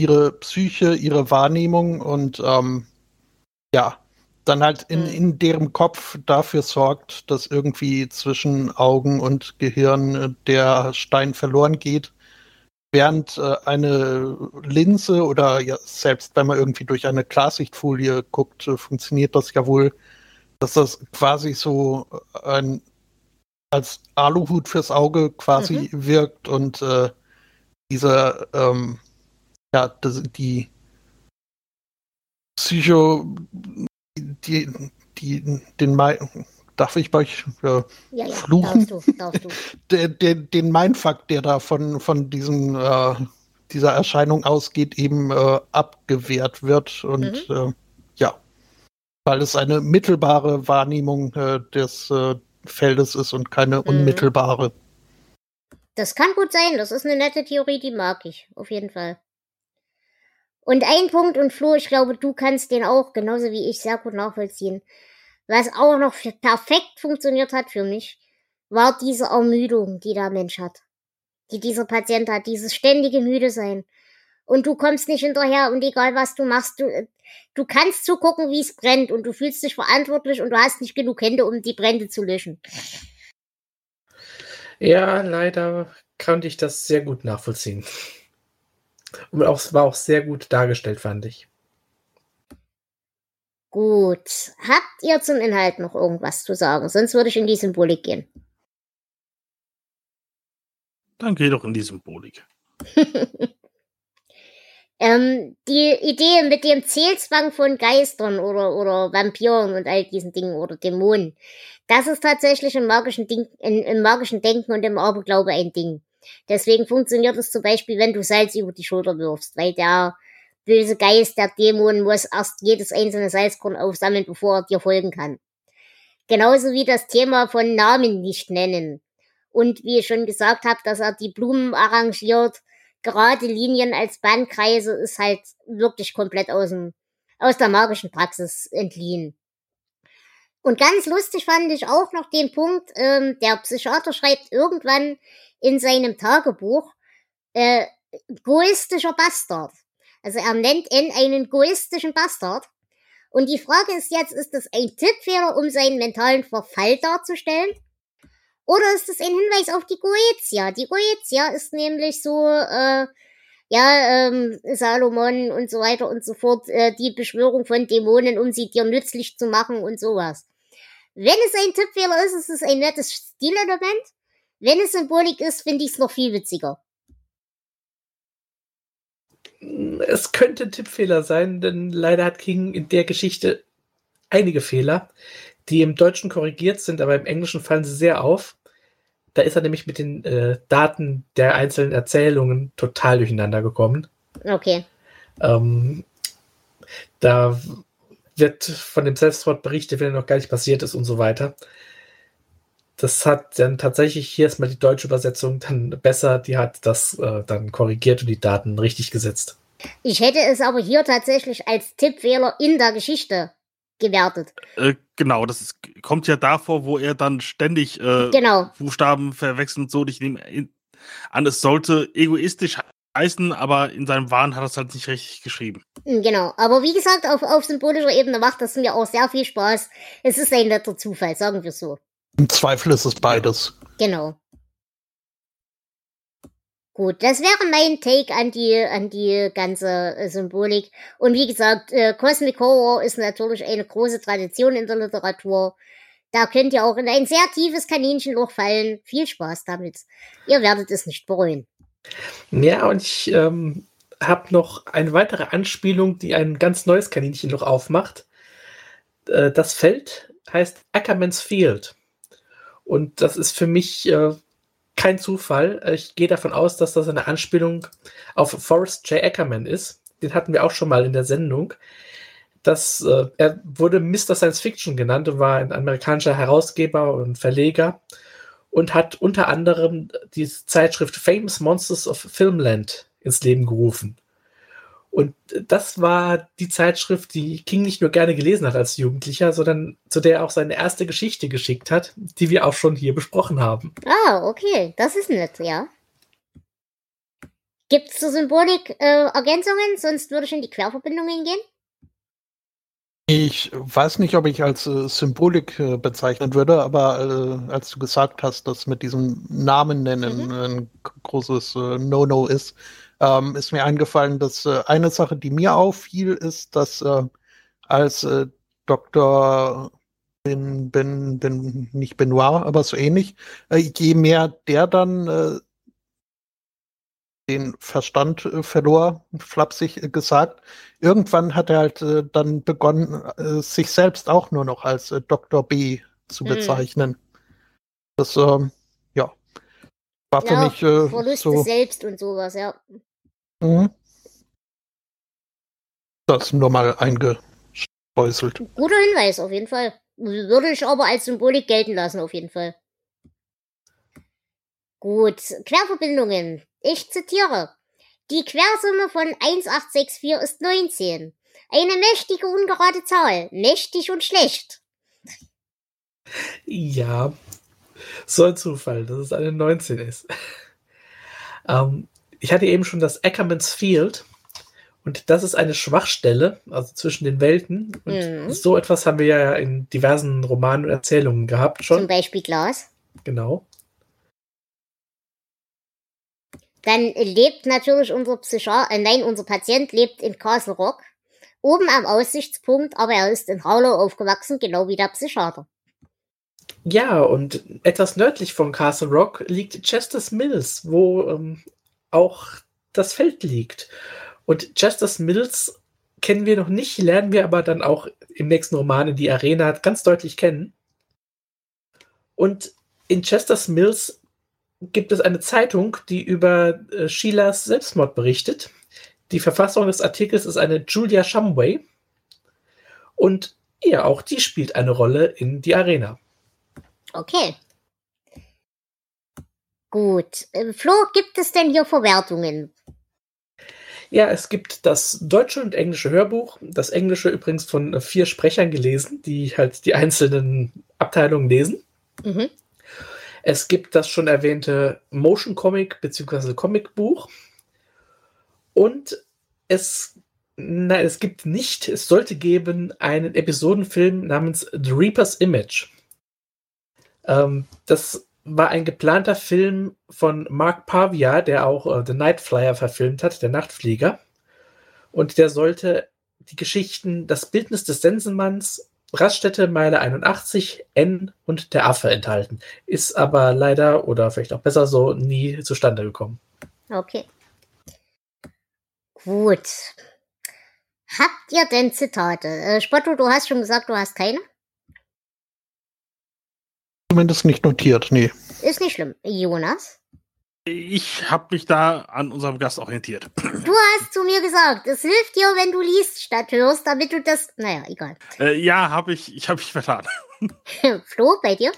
ihre Psyche, ihre Wahrnehmung und ähm, ja, dann halt in, mhm. in deren Kopf dafür sorgt, dass irgendwie zwischen Augen und Gehirn äh, der Stein verloren geht. Während äh, eine Linse oder ja, selbst wenn man irgendwie durch eine Klarsichtfolie guckt, äh, funktioniert das ja wohl, dass das quasi so äh, ein als Aluhut fürs Auge quasi mhm. wirkt und äh, diese ähm, ja, das, die Psycho die, die, den darf ich bei euch äh, ja, ja, fluchen? Darfst du, darfst du. (laughs) der, den Mindfuck, der da von, von diesem, äh, dieser Erscheinung ausgeht, eben äh, abgewehrt wird. Und mhm. äh, ja, weil es eine mittelbare Wahrnehmung äh, des, äh, Feldes ist und keine unmittelbare. Das kann gut sein. Das ist eine nette Theorie, die mag ich. Auf jeden Fall. Und ein Punkt, und Flo, ich glaube, du kannst den auch, genauso wie ich, sehr gut nachvollziehen. Was auch noch perfekt funktioniert hat für mich, war diese Ermüdung, die der Mensch hat. Die dieser Patient hat, dieses ständige Müde sein. Und du kommst nicht hinterher und egal was du machst, du, du kannst zugucken, wie es brennt und du fühlst dich verantwortlich und du hast nicht genug Hände, um die Brände zu löschen. Ja, leider konnte ich das sehr gut nachvollziehen. Und auch, war auch sehr gut dargestellt, fand ich. Gut. Habt ihr zum Inhalt noch irgendwas zu sagen? Sonst würde ich in die Symbolik gehen. Dann geh doch in die Symbolik. (laughs) ähm, die Idee mit dem Zählzwang von Geistern oder, oder Vampiren und all diesen Dingen oder Dämonen, das ist tatsächlich im magischen, Ding, in, im magischen Denken und im Aberglaube ein Ding. Deswegen funktioniert es zum Beispiel, wenn du Salz über die Schulter wirfst, weil der böse Geist, der Dämon, muss erst jedes einzelne Salzkorn aufsammeln, bevor er dir folgen kann. Genauso wie das Thema von Namen nicht nennen. Und wie ich schon gesagt habe, dass er die Blumen arrangiert, gerade Linien als Bandkreise ist halt wirklich komplett aus, dem, aus der magischen Praxis entliehen. Und ganz lustig fand ich auch noch den Punkt, ähm, der Psychiater schreibt irgendwann in seinem Tagebuch, äh, goistischer Bastard. Also er nennt N einen goistischen Bastard. Und die Frage ist jetzt, ist das ein Tippfehler, um seinen mentalen Verfall darzustellen? Oder ist es ein Hinweis auf die Goetia? Die Goetia ist nämlich so, äh, ja, ähm, Salomon und so weiter und so fort, äh, die Beschwörung von Dämonen, um sie dir nützlich zu machen und sowas. Wenn es ein Tippfehler ist, ist es ein nettes Stilelement. Wenn es Symbolik ist, finde ich es noch viel witziger. Es könnte ein Tippfehler sein, denn leider hat King in der Geschichte einige Fehler die im Deutschen korrigiert sind, aber im Englischen fallen sie sehr auf. Da ist er nämlich mit den äh, Daten der einzelnen Erzählungen total durcheinander gekommen. Okay. Ähm, da wird von dem Selbstmord berichtet, wenn er noch gar nicht passiert ist und so weiter. Das hat dann tatsächlich, hier ist mal die deutsche Übersetzung dann besser, die hat das äh, dann korrigiert und die Daten richtig gesetzt. Ich hätte es aber hier tatsächlich als Tippfehler in der Geschichte gewertet. Äh, genau, das ist, kommt ja davor, wo er dann ständig äh, genau. Buchstaben verwechselt und so. Ich nehme an, es sollte egoistisch heißen, aber in seinem Wahn hat er es halt nicht richtig geschrieben. Hm, genau, aber wie gesagt, auf, auf symbolischer Ebene macht das mir auch sehr viel Spaß. Es ist ein netter Zufall, sagen wir so. Im Zweifel ist es beides. Genau. Gut, das wäre mein Take an die, an die ganze äh, Symbolik. Und wie gesagt, äh, Cosmic Horror ist natürlich eine große Tradition in der Literatur. Da könnt ihr auch in ein sehr tiefes Kaninchenloch fallen. Viel Spaß damit. Ihr werdet es nicht bereuen. Ja, und ich ähm, habe noch eine weitere Anspielung, die ein ganz neues Kaninchenloch aufmacht. Äh, das Feld heißt Ackermans Field. Und das ist für mich äh, kein Zufall. Ich gehe davon aus, dass das eine Anspielung auf Forrest J. Ackerman ist. Den hatten wir auch schon mal in der Sendung. Das, äh, er wurde Mr. Science Fiction genannt und war ein amerikanischer Herausgeber und Verleger und hat unter anderem die Zeitschrift Famous Monsters of Filmland ins Leben gerufen. Und das war die Zeitschrift, die King nicht nur gerne gelesen hat als Jugendlicher, sondern zu der er auch seine erste Geschichte geschickt hat, die wir auch schon hier besprochen haben. Ah, okay, das ist nett, ja. Gibt es zur Symbolik äh, Ergänzungen? Sonst würde ich in die Querverbindungen gehen. Ich weiß nicht, ob ich als äh, Symbolik äh, bezeichnen würde, aber äh, als du gesagt hast, dass mit diesem Namen nennen mhm. ein großes äh, No-No ist, ähm, ist mir eingefallen, dass äh, eine Sache, die mir auffiel, ist, dass äh, als äh, Dr. Ben, ben, ben, nicht Benoit, aber so ähnlich, äh, je mehr der dann äh, den Verstand äh, verlor, flapsig gesagt, irgendwann hat er halt dann begonnen, sich selbst auch nur noch als Dr. B zu mhm. bezeichnen. Mhm. Das, ähm, ja, war für ja, mich äh, Verlust so, selbst und sowas, ja. Mhm. Das nur mal eingestreuselt. Guter Hinweis, auf jeden Fall. Würde ich aber als Symbolik gelten lassen, auf jeden Fall. Gut, Querverbindungen. Ich zitiere. Die Quersumme von 1864 ist 19. Eine mächtige ungerade Zahl. Mächtig und schlecht. Ja, so ein Zufall, dass es eine 19 ist. (laughs) ähm, ich hatte eben schon das Ackermans Field. Und das ist eine Schwachstelle, also zwischen den Welten. Und Mhm. so etwas haben wir ja in diversen Romanen und Erzählungen gehabt Zum schon. Beispiel Glas. Genau. Dann lebt natürlich unser Psychiater, äh, nein, unser Patient lebt in Castle Rock. Oben am Aussichtspunkt, aber er ist in Harlow aufgewachsen, genau wie der Psychiater. Ja, und etwas nördlich von Castle Rock liegt Chester's Mills, wo ähm, auch das Feld liegt. Und Chester's Mills kennen wir noch nicht, lernen wir aber dann auch im nächsten Roman in die Arena ganz deutlich kennen. Und in Chester's Mills gibt es eine Zeitung, die über äh, Sheilas Selbstmord berichtet. Die Verfasserin des Artikels ist eine Julia Shumway. Und ja, auch die spielt eine Rolle in die Arena. Okay. Gut. Äh, Flo, gibt es denn hier Verwertungen? Ja, es gibt das deutsche und englische Hörbuch. Das englische übrigens von äh, vier Sprechern gelesen, die halt die einzelnen Abteilungen lesen. Mhm. Es gibt das schon erwähnte Motion Comic bzw. Comicbuch. Und es, nein, es gibt nicht, es sollte geben einen Episodenfilm namens The Reaper's Image. Ähm, das war ein geplanter Film von Mark Pavia, der auch äh, The Night Flyer verfilmt hat, der Nachtflieger. Und der sollte die Geschichten Das Bildnis des Sensenmanns, Raststätte Meile 81, N und der Affe enthalten. Ist aber leider oder vielleicht auch besser so nie zustande gekommen. Okay. Gut. Habt ihr denn Zitate? Äh, Spotto, du hast schon gesagt, du hast keine. Zumindest nicht notiert, nee. Ist nicht schlimm. Jonas? Ich habe mich da an unserem Gast orientiert. (clears throat) Du hast zu mir gesagt, es hilft dir, wenn du liest statt hörst, damit du das. Naja, egal. Äh, ja, habe ich, ich habe mich vertan. (laughs) Flo, bei dir?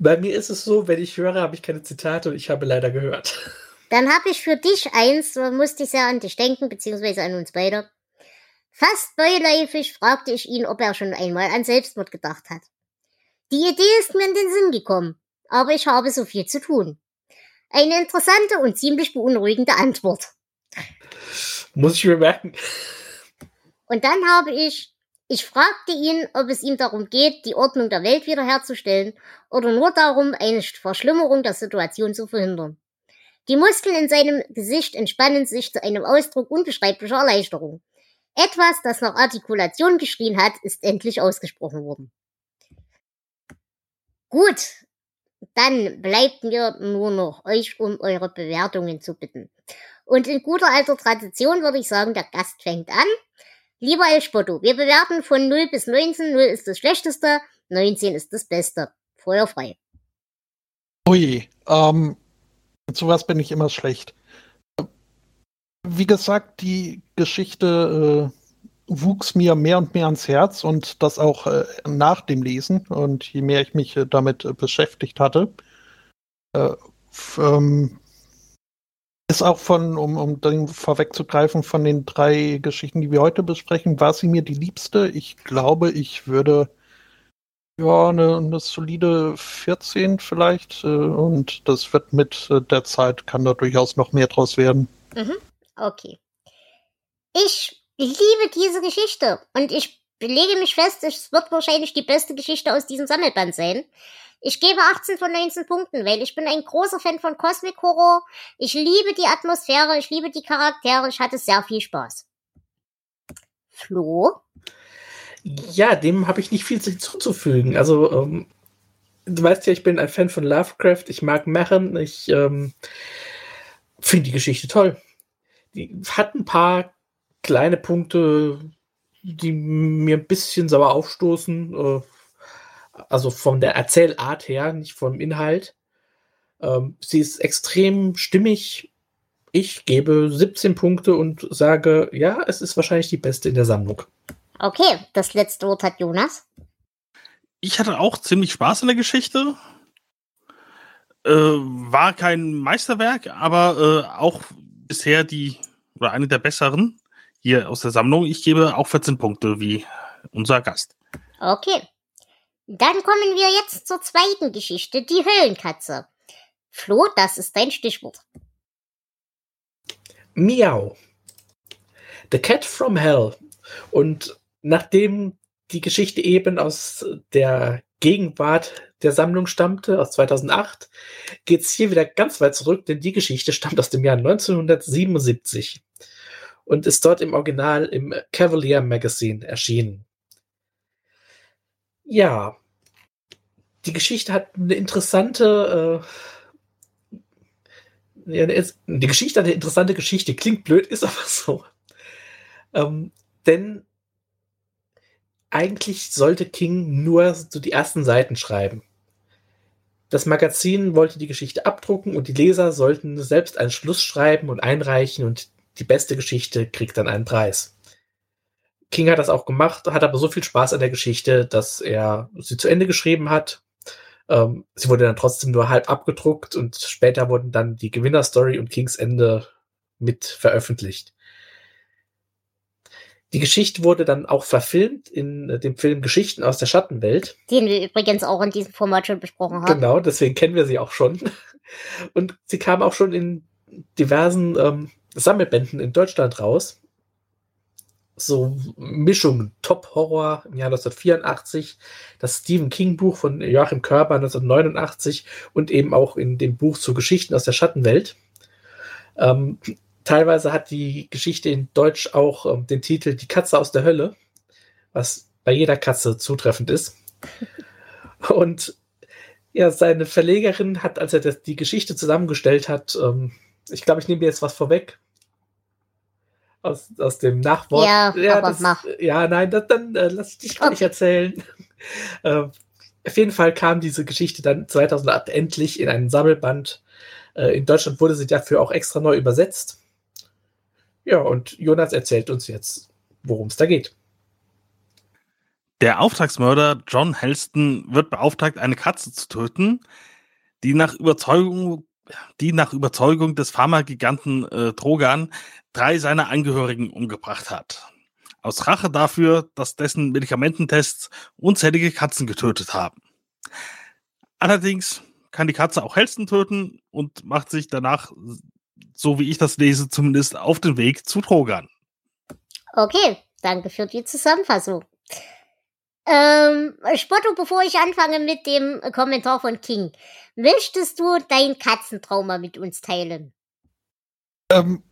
Bei mir ist es so, wenn ich höre, habe ich keine Zitate und ich habe leider gehört. Dann habe ich für dich eins, musste ich sehr an dich denken, beziehungsweise an uns beide. Fast beiläufig fragte ich ihn, ob er schon einmal an Selbstmord gedacht hat. Die Idee ist mir in den Sinn gekommen, aber ich habe so viel zu tun. Eine interessante und ziemlich beunruhigende Antwort. Muss ich mir merken. Und dann habe ich, ich fragte ihn, ob es ihm darum geht, die Ordnung der Welt wiederherzustellen oder nur darum, eine Verschlimmerung der Situation zu verhindern. Die Muskeln in seinem Gesicht entspannen sich zu einem Ausdruck unbeschreiblicher Erleichterung. Etwas, das nach Artikulation geschrien hat, ist endlich ausgesprochen worden. Gut, dann bleibt mir nur noch euch um eure Bewertungen zu bitten. Und in guter alter Tradition würde ich sagen, der Gast fängt an. Lieber El Spotto, wir bewerten von 0 bis 19. 0 ist das Schlechteste, 19 ist das Beste. Feuer frei. Ui, ähm, mit sowas bin ich immer schlecht. Wie gesagt, die Geschichte äh, wuchs mir mehr und mehr ans Herz und das auch äh, nach dem Lesen. Und je mehr ich mich äh, damit äh, beschäftigt hatte, äh, ähm, ist auch von, um, um den vorwegzugreifen, von den drei Geschichten, die wir heute besprechen, war sie mir die liebste. Ich glaube, ich würde ja, eine, eine solide 14 vielleicht. Äh, und das wird mit äh, der Zeit, kann da durchaus noch mehr draus werden. Okay. Ich liebe diese Geschichte und ich lege mich fest, es wird wahrscheinlich die beste Geschichte aus diesem Sammelband sein. Ich gebe 18 von 19 Punkten, weil ich bin ein großer Fan von Cosmic Horror. Ich liebe die Atmosphäre, ich liebe die Charaktere, ich hatte sehr viel Spaß. Flo? Ja, dem habe ich nicht viel hinzuzufügen. Also, ähm, du weißt ja, ich bin ein Fan von Lovecraft, ich mag Märchen, ich ähm, finde die Geschichte toll. Die hat ein paar kleine Punkte, die mir ein bisschen sauer aufstoßen. Äh, also von der Erzählart her, nicht vom Inhalt. Ähm, sie ist extrem stimmig. Ich gebe 17 Punkte und sage, ja, es ist wahrscheinlich die beste in der Sammlung. Okay, das letzte Wort hat Jonas. ich hatte auch ziemlich Spaß in der Geschichte. Äh, war kein Meisterwerk, aber äh, auch bisher die oder eine der besseren hier aus der Sammlung. Ich gebe auch 14 Punkte wie unser Gast. Okay. Dann kommen wir jetzt zur zweiten Geschichte, die Höllenkatze. Flo, das ist dein Stichwort. Miau. The Cat from Hell. Und nachdem die Geschichte eben aus der Gegenwart der Sammlung stammte, aus 2008, geht es hier wieder ganz weit zurück, denn die Geschichte stammt aus dem Jahr 1977 und ist dort im Original im Cavalier Magazine erschienen. Ja, die Geschichte hat eine interessante, äh, die Geschichte hat eine interessante Geschichte. Klingt blöd, ist aber (laughs) so. Ähm, denn eigentlich sollte King nur so die ersten Seiten schreiben. Das Magazin wollte die Geschichte abdrucken und die Leser sollten selbst einen Schluss schreiben und einreichen und die beste Geschichte kriegt dann einen Preis. King hat das auch gemacht, hat aber so viel Spaß an der Geschichte, dass er sie zu Ende geschrieben hat. Ähm, sie wurde dann trotzdem nur halb abgedruckt und später wurden dann die Gewinnerstory und Kings Ende mit veröffentlicht. Die Geschichte wurde dann auch verfilmt in äh, dem Film Geschichten aus der Schattenwelt. Den wir übrigens auch in diesem Format schon besprochen haben. Genau, deswegen kennen wir sie auch schon. Und sie kam auch schon in diversen ähm, Sammelbänden in Deutschland raus. So Mischungen, Top Horror im Jahr 1984, das Stephen King Buch von Joachim Körber 1989 und eben auch in dem Buch zu Geschichten aus der Schattenwelt. Ähm, teilweise hat die Geschichte in Deutsch auch ähm, den Titel Die Katze aus der Hölle, was bei jeder Katze zutreffend ist. (laughs) Und ja, seine Verlegerin hat, als er das, die Geschichte zusammengestellt hat, ähm, ich glaube, ich nehme dir jetzt was vorweg. Aus, aus dem Nachwort. Ja, ja, aber das, mach. ja nein, das, dann äh, lass ich dich gar nicht erzählen. (laughs) äh, auf jeden Fall kam diese Geschichte dann 2008 endlich in einen Sammelband. Äh, in Deutschland wurde sie dafür auch extra neu übersetzt. Ja, und Jonas erzählt uns jetzt, worum es da geht. Der Auftragsmörder John Helston wird beauftragt, eine Katze zu töten, die nach Überzeugung, die nach Überzeugung des Pharmagiganten äh, Drogan drei seiner Angehörigen umgebracht hat. Aus Rache dafür, dass dessen Medikamententests unzählige Katzen getötet haben. Allerdings kann die Katze auch Helston töten und macht sich danach so wie ich das lese, zumindest auf den Weg zu Trogan. Okay, danke für die Zusammenfassung. Ähm, Spotto, bevor ich anfange mit dem Kommentar von King, möchtest du dein Katzentrauma mit uns teilen? Ähm,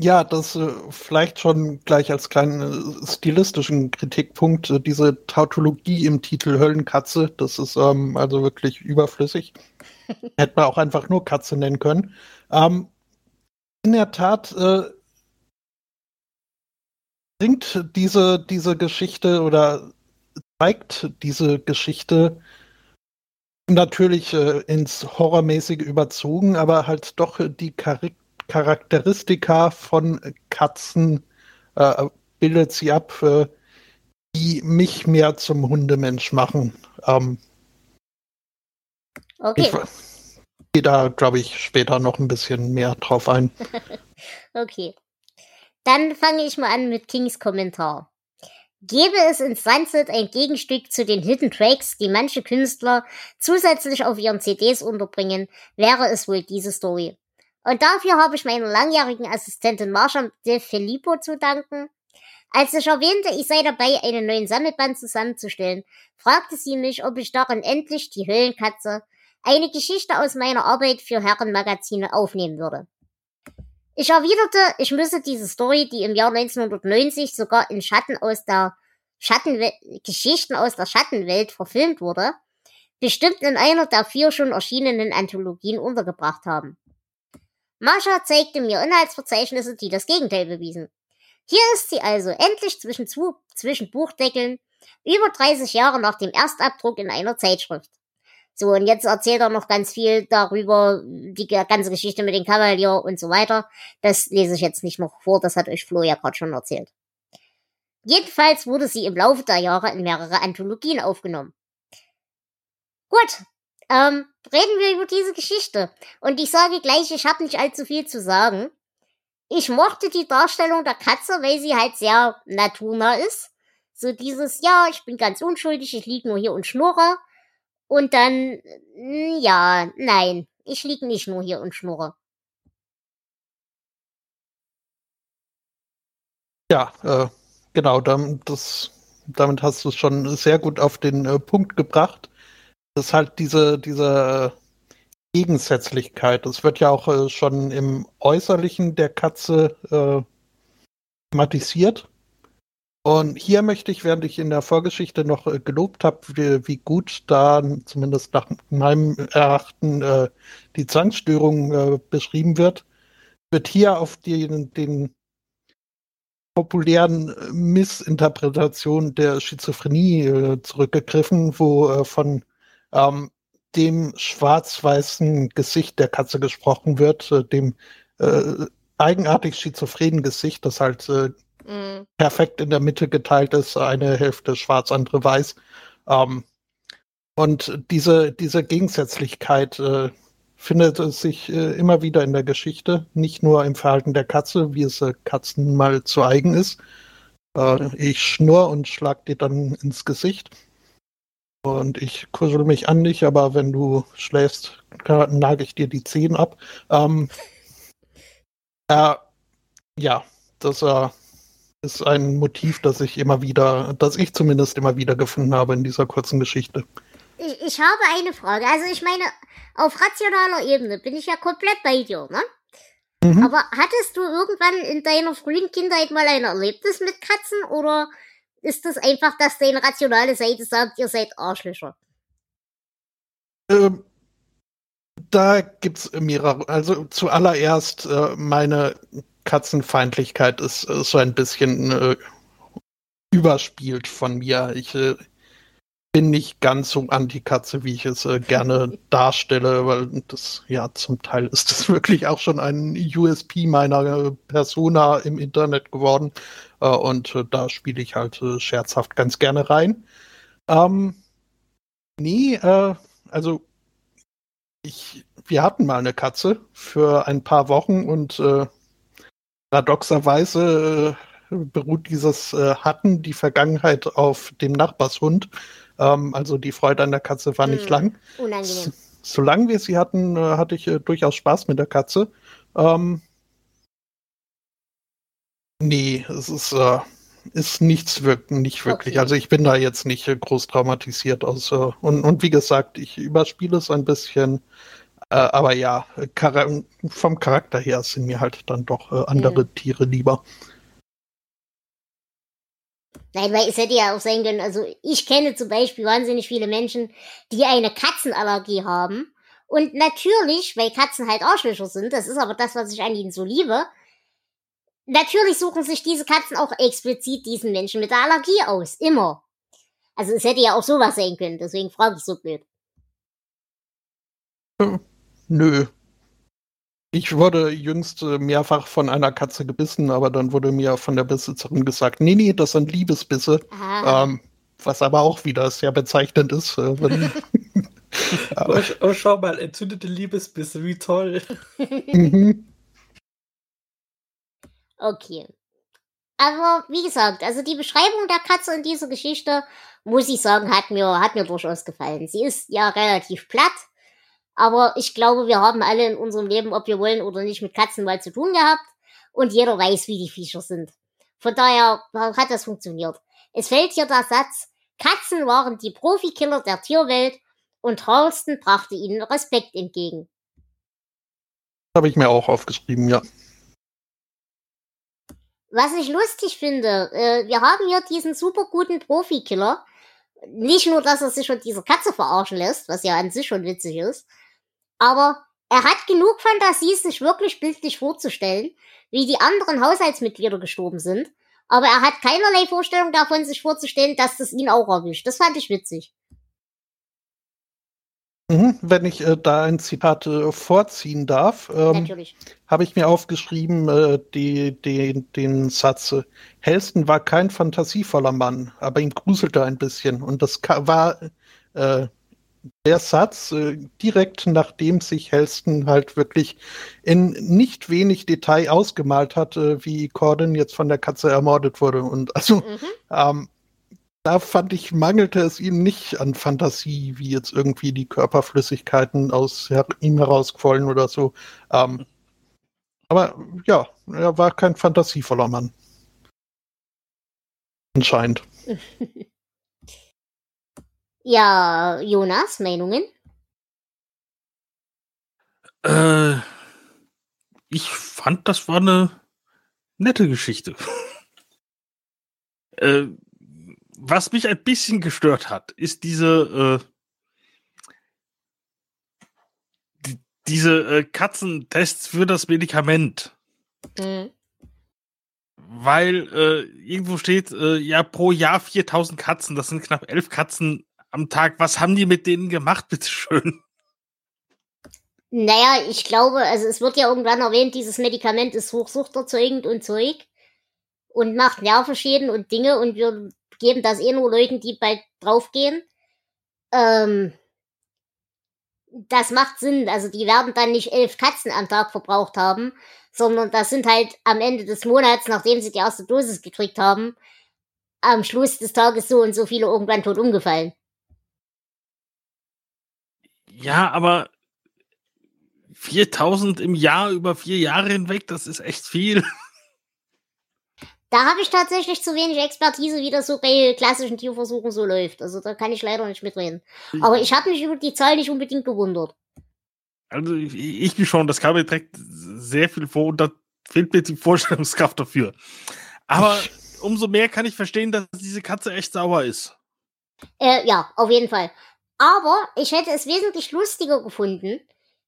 ja, das äh, vielleicht schon gleich als kleinen stilistischen Kritikpunkt. Äh, diese Tautologie im Titel Höllenkatze, das ist ähm, also wirklich überflüssig. (laughs) Hätte man auch einfach nur Katze nennen können. Ähm, in der Tat äh, bringt diese, diese Geschichte oder zeigt diese Geschichte natürlich äh, ins Horrormäßige überzogen, aber halt doch die Char Charakteristika von Katzen äh, bildet sie ab, äh, die mich mehr zum Hundemensch machen. Ähm, okay. Ich, gehe da, glaube ich, später noch ein bisschen mehr drauf ein. (laughs) okay. Dann fange ich mal an mit Kings Kommentar. Gäbe es in Sunset ein Gegenstück zu den Hidden Tracks, die manche Künstler zusätzlich auf ihren CDs unterbringen, wäre es wohl diese Story. Und dafür habe ich meiner langjährigen Assistentin Marsha De Filippo zu danken. Als ich erwähnte, ich sei dabei, einen neuen Sammelband zusammenzustellen, fragte sie mich, ob ich darin endlich die Höllenkatze eine Geschichte aus meiner Arbeit für Herrenmagazine aufnehmen würde. Ich erwiderte, ich müsse diese Story, die im Jahr 1990 sogar in Schatten aus der Schattenwelt, Geschichten aus der Schattenwelt verfilmt wurde, bestimmt in einer der vier schon erschienenen Anthologien untergebracht haben. Mascha zeigte mir Inhaltsverzeichnisse, die das Gegenteil bewiesen. Hier ist sie also endlich zwischen, zwischen Buchdeckeln, über 30 Jahre nach dem Erstabdruck in einer Zeitschrift. So, und jetzt erzählt er noch ganz viel darüber, die ganze Geschichte mit den Kavalier und so weiter. Das lese ich jetzt nicht noch vor, das hat euch Flo ja gerade schon erzählt. Jedenfalls wurde sie im Laufe der Jahre in mehrere Anthologien aufgenommen. Gut, ähm, reden wir über diese Geschichte. Und ich sage gleich, ich habe nicht allzu viel zu sagen. Ich mochte die Darstellung der Katze, weil sie halt sehr naturnah ist. So dieses, ja, ich bin ganz unschuldig, ich lieg nur hier und schnurre. Und dann, mm, ja, nein, ich lieg nicht nur hier und schnurre. Ja, äh, genau, damit, das, damit hast du es schon sehr gut auf den äh, Punkt gebracht. Das ist halt diese, diese Gegensätzlichkeit. Das wird ja auch äh, schon im Äußerlichen der Katze äh, thematisiert. Und hier möchte ich, während ich in der Vorgeschichte noch äh, gelobt habe, wie, wie, gut da zumindest nach meinem Erachten äh, die Zwangsstörung äh, beschrieben wird, wird hier auf die, den populären Missinterpretationen der Schizophrenie äh, zurückgegriffen, wo äh, von ähm, dem schwarz-weißen Gesicht der Katze gesprochen wird, äh, dem eigenartig schizophrenen Gesicht, das halt mhm. perfekt in der Mitte geteilt ist, eine Hälfte schwarz, andere weiß. Ähm, und diese, diese Gegensätzlichkeit äh, findet es sich äh, immer wieder in der Geschichte, nicht nur im Verhalten der Katze, wie es äh, Katzen mal zu eigen ist. Äh, ich schnurr und schlag dir dann ins Gesicht. Und ich kuschel mich an dich, aber wenn du schläfst, nage ich dir die Zehen ab. Ähm, (laughs) äh, ja, das äh, ist ein Motiv, das ich immer wieder, das ich zumindest immer wieder gefunden habe in dieser kurzen Geschichte. Ich, ich habe eine Frage. Also ich meine, auf rationaler Ebene bin ich ja komplett bei dir, ne? Mhm. Aber hattest du irgendwann in deiner frühen Kindheit mal ein Erlebnis mit Katzen oder ist das einfach, dass deine rationale Seite sagt, ihr seid Arschlöcher? Ähm, da gibt's mehrere. Also zuallererst äh, meine Katzenfeindlichkeit ist, ist so ein bisschen äh, überspielt von mir. Ich äh, bin nicht ganz so anti-Katze, wie ich es äh, gerne darstelle, weil das, ja, zum Teil ist das (laughs) wirklich auch schon ein USP meiner äh, Persona im Internet geworden. Äh, und äh, da spiele ich halt scherzhaft ganz gerne rein. Ähm, nee, also ich, wir hatten mal eine Katze für ein paar Wochen und paradoxerweise äh, beruht dieses äh, Hatten die Vergangenheit auf dem Nachbarshund. Ähm, also die Freude an der Katze war nicht mm, lang. Unangenehm. solange wir sie hatten, äh, hatte ich äh, durchaus Spaß mit der Katze. Ähm, nee, es ist, ist nichts wirk nicht wirklich. Okay. Also ich bin da jetzt nicht groß traumatisiert aus. und, und wie gesagt, ich überspiele es ein bisschen. Äh, aber ja, Char vom Charakter her sind mir halt dann doch äh, andere ja. Tiere lieber. Nein, weil es hätte ja auch sein können, also ich kenne zum Beispiel wahnsinnig viele Menschen, die eine Katzenallergie haben. Und natürlich, weil Katzen halt Arschlöcher sind, das ist aber das, was ich an ihnen so liebe, natürlich suchen sich diese Katzen auch explizit diesen Menschen mit der Allergie aus. Immer. Also es hätte ja auch sowas sein können, deswegen frage ich so blöd. Nö. Ich wurde jüngst äh, mehrfach von einer Katze gebissen, aber dann wurde mir von der Besitzerin gesagt, nee, nee, das sind Liebesbisse. Ähm, was aber auch wieder sehr bezeichnend ist. Äh, (laughs) oh, oh, schau mal, entzündete Liebesbisse, wie toll. mhm. Okay. Aber wie gesagt, also die Beschreibung der Katze in dieser Geschichte, muss ich sagen, hat mir, hat mir durchaus gefallen. Sie ist ja relativ platt aber ich glaube, wir haben alle in unserem Leben, ob wir wollen oder nicht, mit Katzen mal zu tun gehabt. Und jeder weiß, wie die Viecher sind. Von daher hat das funktioniert. Es fällt hier der Satz, Katzen waren die Profikiller der Tierwelt und Ralston brachte ihnen Respekt entgegen. Habe ich mir auch aufgeschrieben, ja. Was ich lustig finde, äh, wir haben hier diesen super guten Profikiller. Nicht nur, dass er sich von dieser Katze verarschen lässt, was ja an sich schon witzig ist, aber er hat genug Fantasie, sich wirklich bildlich vorzustellen, wie die anderen Haushaltsmitglieder gestorben sind. Aber er hat keinerlei Vorstellung davon, sich vorzustellen, dass das ihn auch erwischt. Das fand ich witzig. Mhm, wenn ich äh, da ein Zitat äh, vorziehen darf, ähm, habe ich mir aufgeschrieben äh, die, die, den Satz, äh, Helston war kein fantasievoller Mann, aber ihm gruselte ein bisschen. Und das war äh, der Satz, äh, direkt nachdem sich Helston halt wirklich in nicht wenig Detail ausgemalt hat, äh, wie Corden jetzt von der Katze ermordet wurde. Und also Mhm. ähm, da fand ich, mangelte es ihm nicht an Fantasie, wie jetzt irgendwie die Körperflüssigkeiten aus her ihm herausquollen oder so. Ähm, aber ja, er war kein fantasievoller Mann. Anscheinend. (laughs) Ja, Jonas, Meinungen? Äh, ich fand, das war eine nette Geschichte. (laughs) äh, was mich ein bisschen gestört hat, ist diese äh, die, diese äh, Katzentests für das Medikament. Mhm. Weil äh, irgendwo steht, äh, ja, pro Jahr 4000 Katzen, das sind knapp elf Katzen am Tag. Was haben die mit denen gemacht, (laughs) bitteschön? Naja, ich glaube, also es wird ja irgendwann erwähnt, dieses Medikament ist hochsuchterzeugend und Zeug und macht Nervenschäden und Dinge und wir geben das eh nur Leuten, die bald draufgehen. Ähm, das macht Sinn. Also die werden dann nicht elf Katzen am Tag verbraucht haben, sondern das sind halt am Ende des Monats, nachdem sie die erste Dosis gekriegt haben, am Schluss des Tages so und so viele irgendwann tot umgefallen. Ja, aber 4000 im Jahr über vier Jahre hinweg, das ist echt viel. (laughs) Da habe ich tatsächlich zu wenig Expertise, wie das so bei klassischen Tierversuchen so läuft. Also da kann ich leider nicht mitreden. Aber ich habe mich über die Zahl nicht unbedingt gewundert. Also ich, ich bin schon, das kam mir direkt sehr viel vor und da fehlt mir die Vorstellungskraft dafür. Aber umso mehr kann ich verstehen, dass diese Katze echt sauer ist. Äh, ja, auf jeden Fall. Aber ich hätte es wesentlich lustiger gefunden,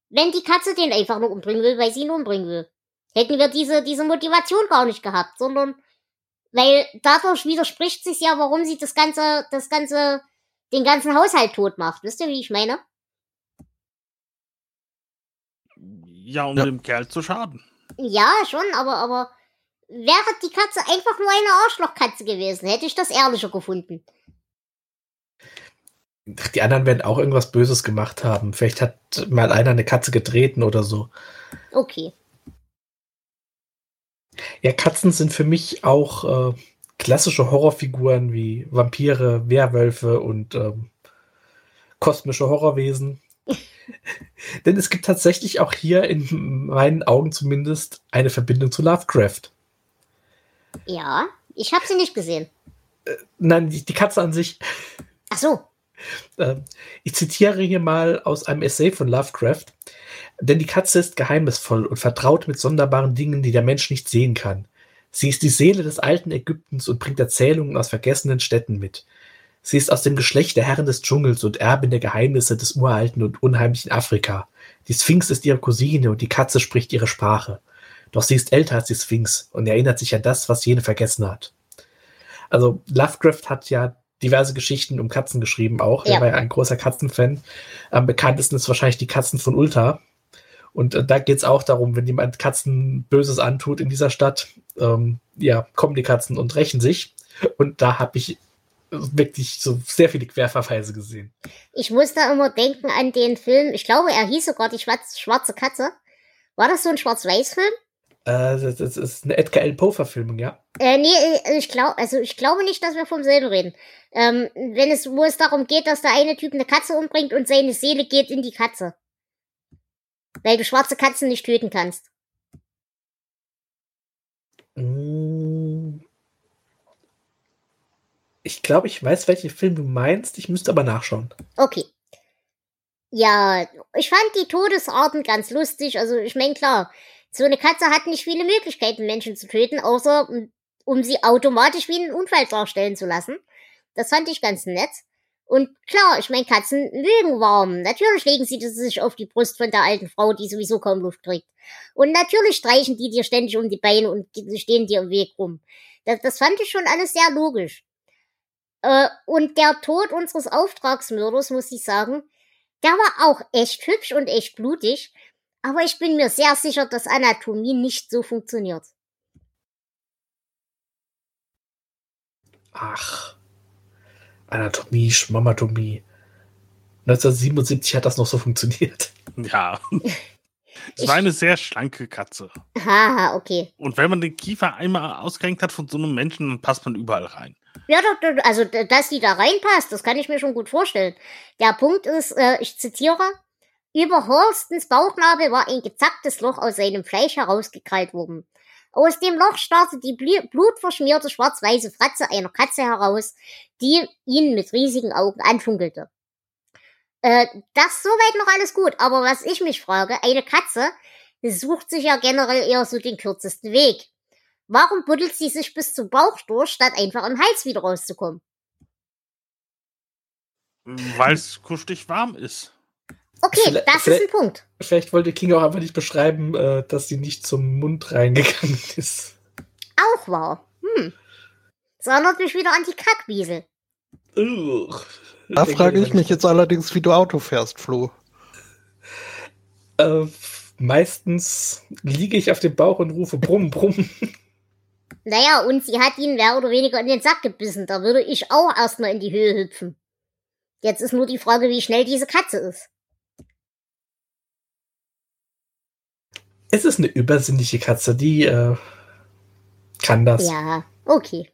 wenn die Katze den einfach nur umbringen will, weil sie ihn umbringen will. Hätten wir diese, diese Motivation gar nicht gehabt, sondern weil dadurch widerspricht sich ja, warum sie das ganze, das ganze, den ganzen Haushalt tot macht. Wisst ihr, wie ich meine? Ja, um Ja. dem Kerl zu schaden. Ja, schon, aber, aber wäre die Katze einfach nur eine Arschlochkatze gewesen, hätte ich das ehrlicher gefunden. Die anderen werden auch irgendwas Böses gemacht haben. Vielleicht hat mal einer eine Katze getreten oder so. Okay. Ja, Katzen sind für mich auch äh, klassische Horrorfiguren wie Vampire, Werwölfe und ähm, kosmische Horrorwesen. (laughs) Denn es gibt tatsächlich auch hier in meinen Augen zumindest eine Verbindung zu Lovecraft. Ja, ich habe sie nicht gesehen. Nein, die, die Katze an sich. Ach so. (laughs) Äh, ich zitiere hier mal aus einem Essay von Lovecraft. Denn die Katze ist geheimnisvoll und vertraut mit sonderbaren Dingen, die der Mensch nicht sehen kann. Sie ist die Seele des alten Ägyptens und bringt Erzählungen aus vergessenen Städten mit. Sie ist aus dem Geschlecht der Herren des Dschungels und Erbin der Geheimnisse des uralten und unheimlichen Afrika. Die Sphinx ist ihre Cousine und die Katze spricht ihre Sprache. Doch sie ist älter als die Sphinx und erinnert sich an das, was jene vergessen hat. Also Lovecraft hat ja diverse Geschichten um Katzen geschrieben auch. Ja. Er war ja ein großer Katzenfan. Am bekanntesten ist wahrscheinlich die Katzen von Ulta. Und äh, da geht es auch darum, wenn jemand Katzen Böses antut in dieser Stadt, ähm, ja, kommen die Katzen und rächen sich. Und da habe ich wirklich so sehr viele Querverweise gesehen. Ich muss da immer denken an den Film, ich glaube, er hieß sogar die Schwarz schwarze Katze. War das so ein Schwarz-Weiß-Film? Äh, das, das ist eine Edgar Allan Poe-Verfilmung, ja. Äh, nee, äh, ich glaube, also ich glaube nicht, dass wir vom selben reden. Ähm, wenn es, wo es darum geht, dass der eine Typ eine Katze umbringt und seine Seele geht in die Katze. Weil du schwarze Katzen nicht töten kannst. Mm. Ich glaube, ich weiß, welchen Film du meinst. Ich müsste aber nachschauen. Okay. Ja, ich fand die Todesarten ganz lustig. Also, ich meine, klar, so eine Katze hat nicht viele Möglichkeiten, Menschen zu töten, außer um- um sie automatisch wie einen Unfall darstellen zu lassen. Das fand ich ganz nett. Und klar, ich meine, Katzen mögen warm. Natürlich legen sie das sich auf die Brust von der alten Frau, die sowieso kaum Luft kriegt. Und natürlich streichen die dir ständig um die Beine und stehen dir im Weg rum. Das, das fand ich schon alles sehr logisch. Äh, und der Tod unseres Auftragsmörders, muss ich sagen, der war auch echt hübsch und echt blutig. Aber ich bin mir sehr sicher, dass Anatomie nicht so funktioniert. Ach. Anatomie, Schmamatomie. 1977 hat das noch so funktioniert. Ja. (laughs) Es Ich- war eine sehr schlanke Katze. Haha, okay. Und wenn man den Kiefer einmal ausgerenkt hat von so einem Menschen, dann passt man überall rein. Ja, doch, also, dass die da reinpasst, das kann ich mir schon gut vorstellen. Der Punkt ist, äh, ich zitiere, über Horstens Bauchnabel war ein gezacktes Loch aus seinem Fleisch herausgekrallt worden. Aus dem Loch starrte die blu- blutverschmierte schwarz-weiße Fratze einer Katze heraus, die ihn mit riesigen Augen anfunkelte. Äh, das soweit noch alles gut, aber was ich mich frage, eine Katze sucht sich ja generell eher so den kürzesten Weg. Warum buddelt sie sich bis zum Bauch durch, statt einfach im Hals wieder rauszukommen? Weil es kuschelig warm ist. Okay, Vielleicht- das ist ein Punkt. Vielleicht wollte King auch einfach nicht beschreiben, äh, dass sie nicht zum Mund reingegangen (laughs) ist. Auch wahr. Hm. Das erinnert mich wieder an die Kackwiesel. Ugh. Da frage ich mich jetzt allerdings, wie du Auto fährst, Flo. Äh, meistens liege ich auf dem Bauch und rufe Brumm, Brumm. (laughs) Naja, und sie hat ihn mehr oder weniger in den Sack gebissen. Da würde ich auch erstmal in die Höhe hüpfen. Jetzt ist nur die Frage, wie schnell diese Katze ist. Es ist eine übersinnliche Katze, die äh, kann das. Ja, okay.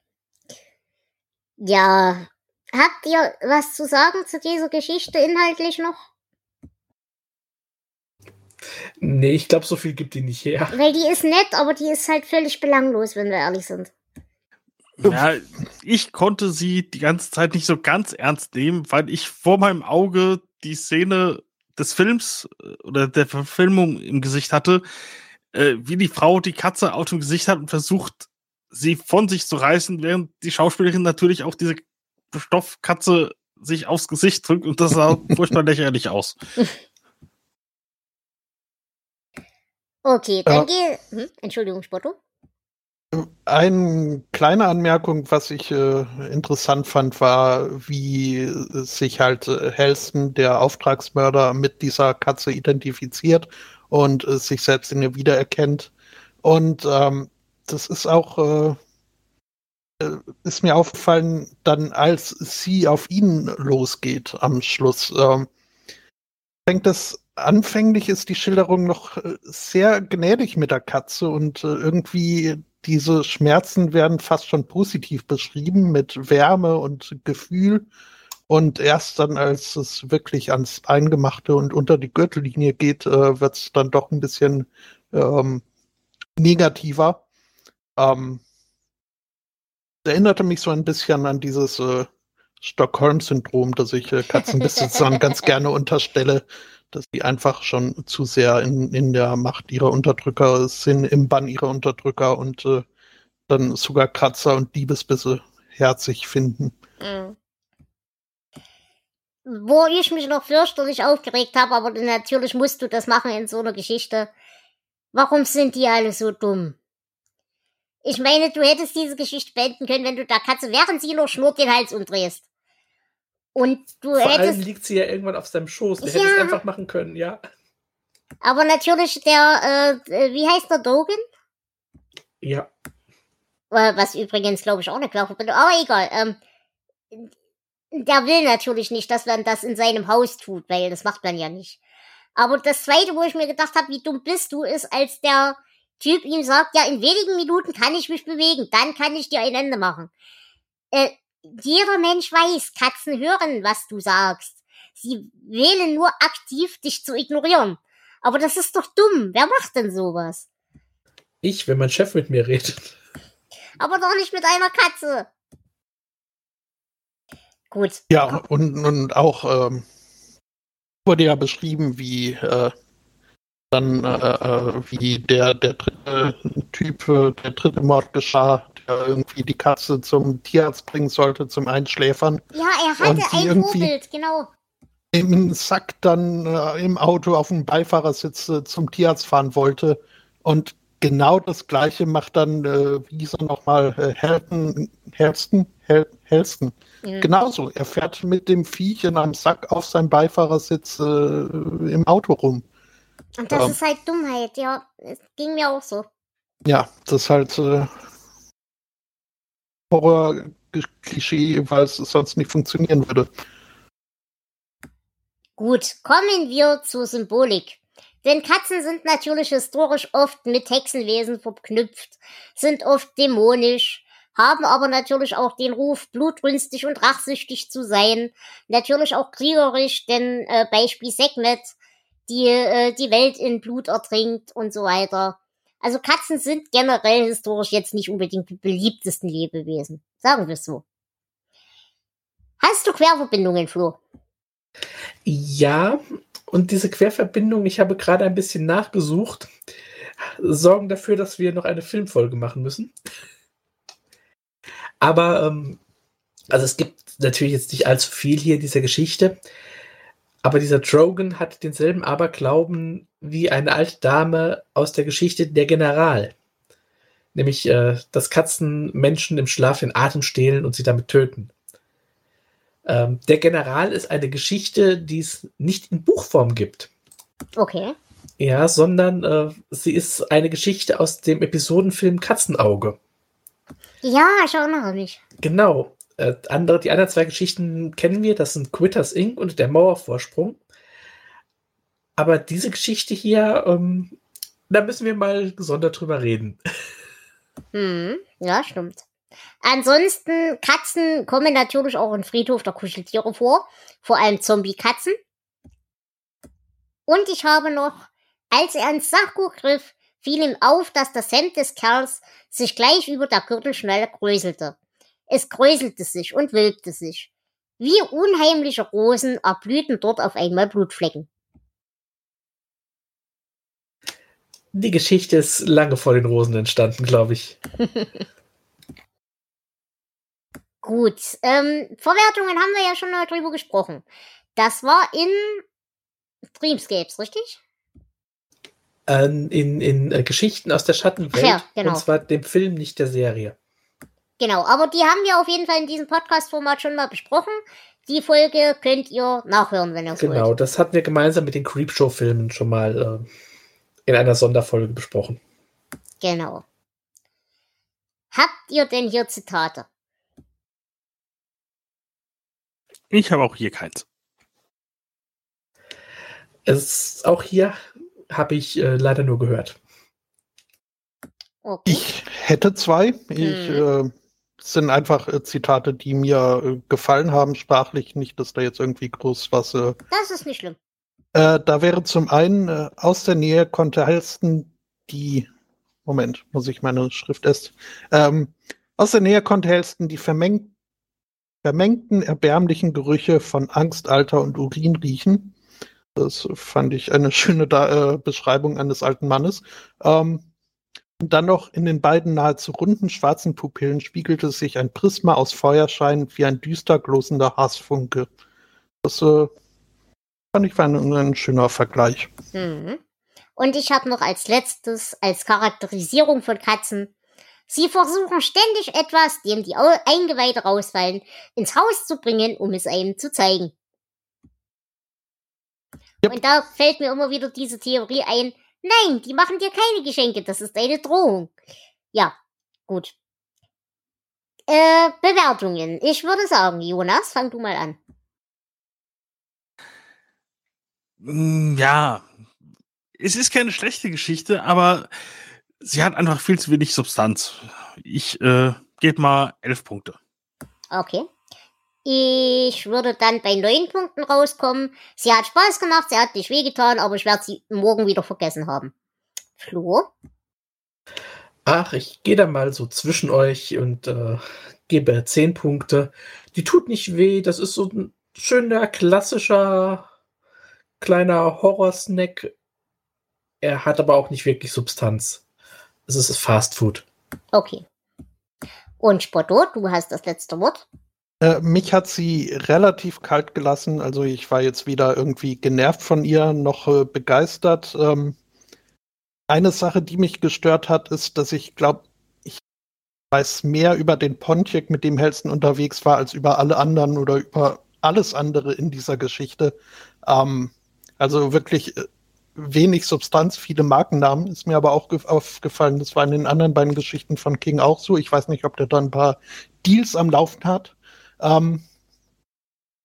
Ja, habt ihr was zu sagen zu dieser Geschichte inhaltlich noch? Nee, ich glaube, so viel gibt die nicht her. Weil die ist nett, aber die ist halt völlig belanglos, wenn wir ehrlich sind. Ja, ich konnte sie die ganze Zeit nicht so ganz ernst nehmen, weil ich vor meinem Auge die Szene des Films äh, oder der Verfilmung im Gesicht hatte, äh, wie die Frau die Katze auf dem Gesicht hat und versucht, sie von sich zu reißen, während die Schauspielerin natürlich auch diese Stoffkatze sich aufs Gesicht drückt und das sah (laughs) furchtbar lächerlich aus. Okay, dann Ja. geh. Hm? Entschuldigung, Spotto. Eine kleine Anmerkung, was ich äh, interessant fand, war, wie sich halt äh, Helston, der Auftragsmörder, mit dieser Katze identifiziert und äh, sich selbst in ihr wiedererkennt. Und ähm, das ist auch, äh, äh, ist mir aufgefallen, dann als sie auf ihn losgeht am Schluss. Ähm, fängt das anfänglich ist die Schilderung noch äh, sehr gnädig mit der Katze und irgendwie diese Schmerzen werden fast schon positiv beschrieben mit Wärme und Gefühl. Und erst dann, als es wirklich ans Eingemachte und unter die Gürtellinie geht, äh, wird es dann doch ein bisschen ähm, negativer. Ähm, erinnerte mich so ein bisschen an dieses äh, Stockholm-Syndrom, das ich äh, Katzenbesitzern ganz gerne unterstelle, dass die einfach schon zu sehr in, in der Macht ihrer Unterdrücker sind, im Bann ihrer Unterdrücker und äh, dann sogar Kratzer und Diebesbisse herzig finden. Mhm. Wo ich mich noch fürchterlich aufgeregt habe, aber natürlich musst du das machen in so einer Geschichte. Warum sind die alle so dumm? Ich meine, du hättest diese Geschichte beenden können, wenn du der Katze, während sie noch schnurrt, den Hals umdrehst. Und du Vor allem hättest, liegt sie ja irgendwann auf seinem Schoß. Der Ja. hätte es einfach machen können, ja. aber natürlich der, äh, wie heißt der Dogen? Ja. Äh, Was übrigens, glaube ich, auch eine klare bin. Aber egal. Ähm, der will natürlich nicht, dass man das in seinem Haus tut, weil das macht man ja nicht. Aber das Zweite, wo ich mir gedacht habe, wie dumm bist du, ist, als der Typ ihm sagt, ja, in wenigen Minuten kann ich mich bewegen, dann kann ich dir ein Ende machen. Äh, jeder Mensch weiß, Katzen hören, was du sagst. Sie wählen nur aktiv, dich zu ignorieren. Aber das ist doch dumm. Wer macht denn sowas? Ich, wenn mein Chef mit mir redet. Aber doch nicht mit einer Katze. Gut. Ja, und, und auch ähm, wurde ja beschrieben, wie äh, dann äh, äh, wie der, der dritte Typ, äh, der dritte Mord geschah, der irgendwie die Katze zum Tierarzt bringen sollte, zum Einschläfern. Ja, er hatte ein Vorbild, genau. im Sack dann äh, im Auto auf dem Beifahrersitz äh, zum Tierarzt fahren wollte. Und genau das gleiche macht dann, äh, wie hieß er nochmal, äh, Helton, Helston? Hel Helston. Mhm. Genauso. Er fährt mit dem Viech in einem Sack auf seinem Beifahrersitz äh, im Auto rum. Und das ähm, ist halt Dummheit, ja. Es ging mir auch so. Ja, das ist halt äh, Horror-Klischee, weil es sonst nicht funktionieren würde. Gut, kommen wir zur Symbolik. Denn Katzen sind natürlich historisch oft mit Hexenwesen verknüpft, sind oft dämonisch, haben aber natürlich auch den Ruf, blutrünstig und rachsüchtig zu sein. Natürlich auch kriegerisch, denn äh, Beispiel Sekhmet, die äh, die Welt in Blut ertrinkt und so weiter. Also Katzen sind generell historisch jetzt nicht unbedingt die beliebtesten Lebewesen. Sagen wir es so. Hast du Querverbindungen, Flo? Ja, und diese Querverbindung, ich habe gerade ein bisschen nachgesucht, sorgen dafür, dass wir noch eine Filmfolge machen müssen. Aber, ähm, also es gibt natürlich jetzt nicht allzu viel hier in dieser Geschichte. Aber dieser Drogon hat denselben Aberglauben wie eine alte Dame aus der Geschichte Der General. Nämlich, äh, dass Katzen Menschen im Schlaf den Atem stehlen und sie damit töten. Ähm, der General ist eine Geschichte, die es nicht in Buchform gibt. Okay. Ja, sondern äh, sie ist eine Geschichte aus dem Episodenfilm Katzenauge. Ja, ich erinnere mich. Genau. Äh, andere, die anderen zwei Geschichten kennen wir, das sind Quitters Inc. und der Mauervorsprung. Aber diese Geschichte hier, ähm, da müssen wir mal gesondert drüber reden. Hm, ja, stimmt. Ansonsten, Katzen kommen natürlich auch im Friedhof der Kuscheltiere vor. Vor allem Zombie-Katzen. Und ich habe noch, als er ins Sakko griff, fiel ihm auf, dass das Hemd des Kerls sich gleich über der Gürtelschnalle kräuselte. Es kräuselte sich und wölbte sich. Wie unheimliche Rosen erblühten dort auf einmal Blutflecken. Die Geschichte ist lange vor den Rosen entstanden, glaube ich. (laughs) Gut, ähm, Verwertungen haben wir ja schon mal drüber gesprochen. Das war in Dreamscapes, richtig? Ähm, in in äh, Geschichten aus der Schattenwelt. Ja, genau. Und zwar dem Film, nicht der Serie. Genau, aber die haben wir auf jeden Fall in diesem Podcast-Format schon mal besprochen. Die Folge könnt ihr nachhören, wenn ihr Genau, wollt. das hatten wir gemeinsam mit den Creepshow-Filmen schon mal äh, in einer Sonderfolge besprochen. Genau. Habt ihr denn hier Zitate? Ich habe auch hier keins. Es auch hier habe ich äh, leider nur gehört. Okay. Ich hätte zwei. Ich Mhm. äh, sind einfach äh, Zitate, die mir äh, gefallen haben, sprachlich. Nicht, dass da jetzt irgendwie groß was. Äh, Das ist nicht schlimm. äh, da wäre zum einen äh, aus der Nähe konnte Halston die. Moment, muss ich meine Schrift erst. Ähm, aus der Nähe konnte Halston die vermengt, vermengten, erbärmlichen Gerüche von Angst, Alter und Urin riechen. Das fand ich eine schöne da äh, Beschreibung eines alten Mannes. Ähm, dann noch in den beiden nahezu runden schwarzen Pupillen spiegelte sich ein Prisma aus Feuerschein wie ein düster glosender Hassfunke. Das äh, fand ich war ein, ein schöner Vergleich. Mhm. Und ich habe noch als letztes, als Charakterisierung von Katzen, sie versuchen ständig etwas, dem die Eingeweide rausfallen, ins Haus zu bringen, um es einem zu zeigen. Yep. Und da fällt mir immer wieder diese Theorie ein, nein, die machen dir keine Geschenke, das ist eine Drohung. Ja, gut. Äh, Bewertungen. Ich würde sagen, Jonas, fang du mal an. Mm, Ja, es ist keine schlechte Geschichte, aber sie hat einfach viel zu wenig Substanz. Ich äh, gebe mal elf Punkte. Okay. Ich würde dann bei neun Punkten rauskommen. Sie hat Spaß gemacht, sie hat nicht wehgetan, aber ich werde sie morgen wieder vergessen haben. Flo? Ach, ich gehe da mal so zwischen euch und äh, gebe 10 Punkte. Die tut nicht weh. Das ist so ein schöner, klassischer, kleiner Horrorsnack. Er hat aber auch nicht wirklich Substanz. Es ist Fast Food. Okay. Und Spotto, du hast das letzte Wort. Äh, mich hat sie relativ kalt gelassen. Also ich war jetzt weder irgendwie genervt von ihr noch äh, begeistert. Ähm, eine Sache, die mich gestört hat, ist, dass ich glaube, ich weiß mehr über den Pontiac, mit dem Helston unterwegs war, als über alle anderen oder über alles andere in dieser Geschichte. Ähm, also wirklich äh, wenig Substanz, viele Markennamen, ist mir aber auch ge- aufgefallen. Das war in den anderen beiden Geschichten von King auch so. Ich weiß nicht, ob der da ein paar Deals am Laufen hat. Ähm,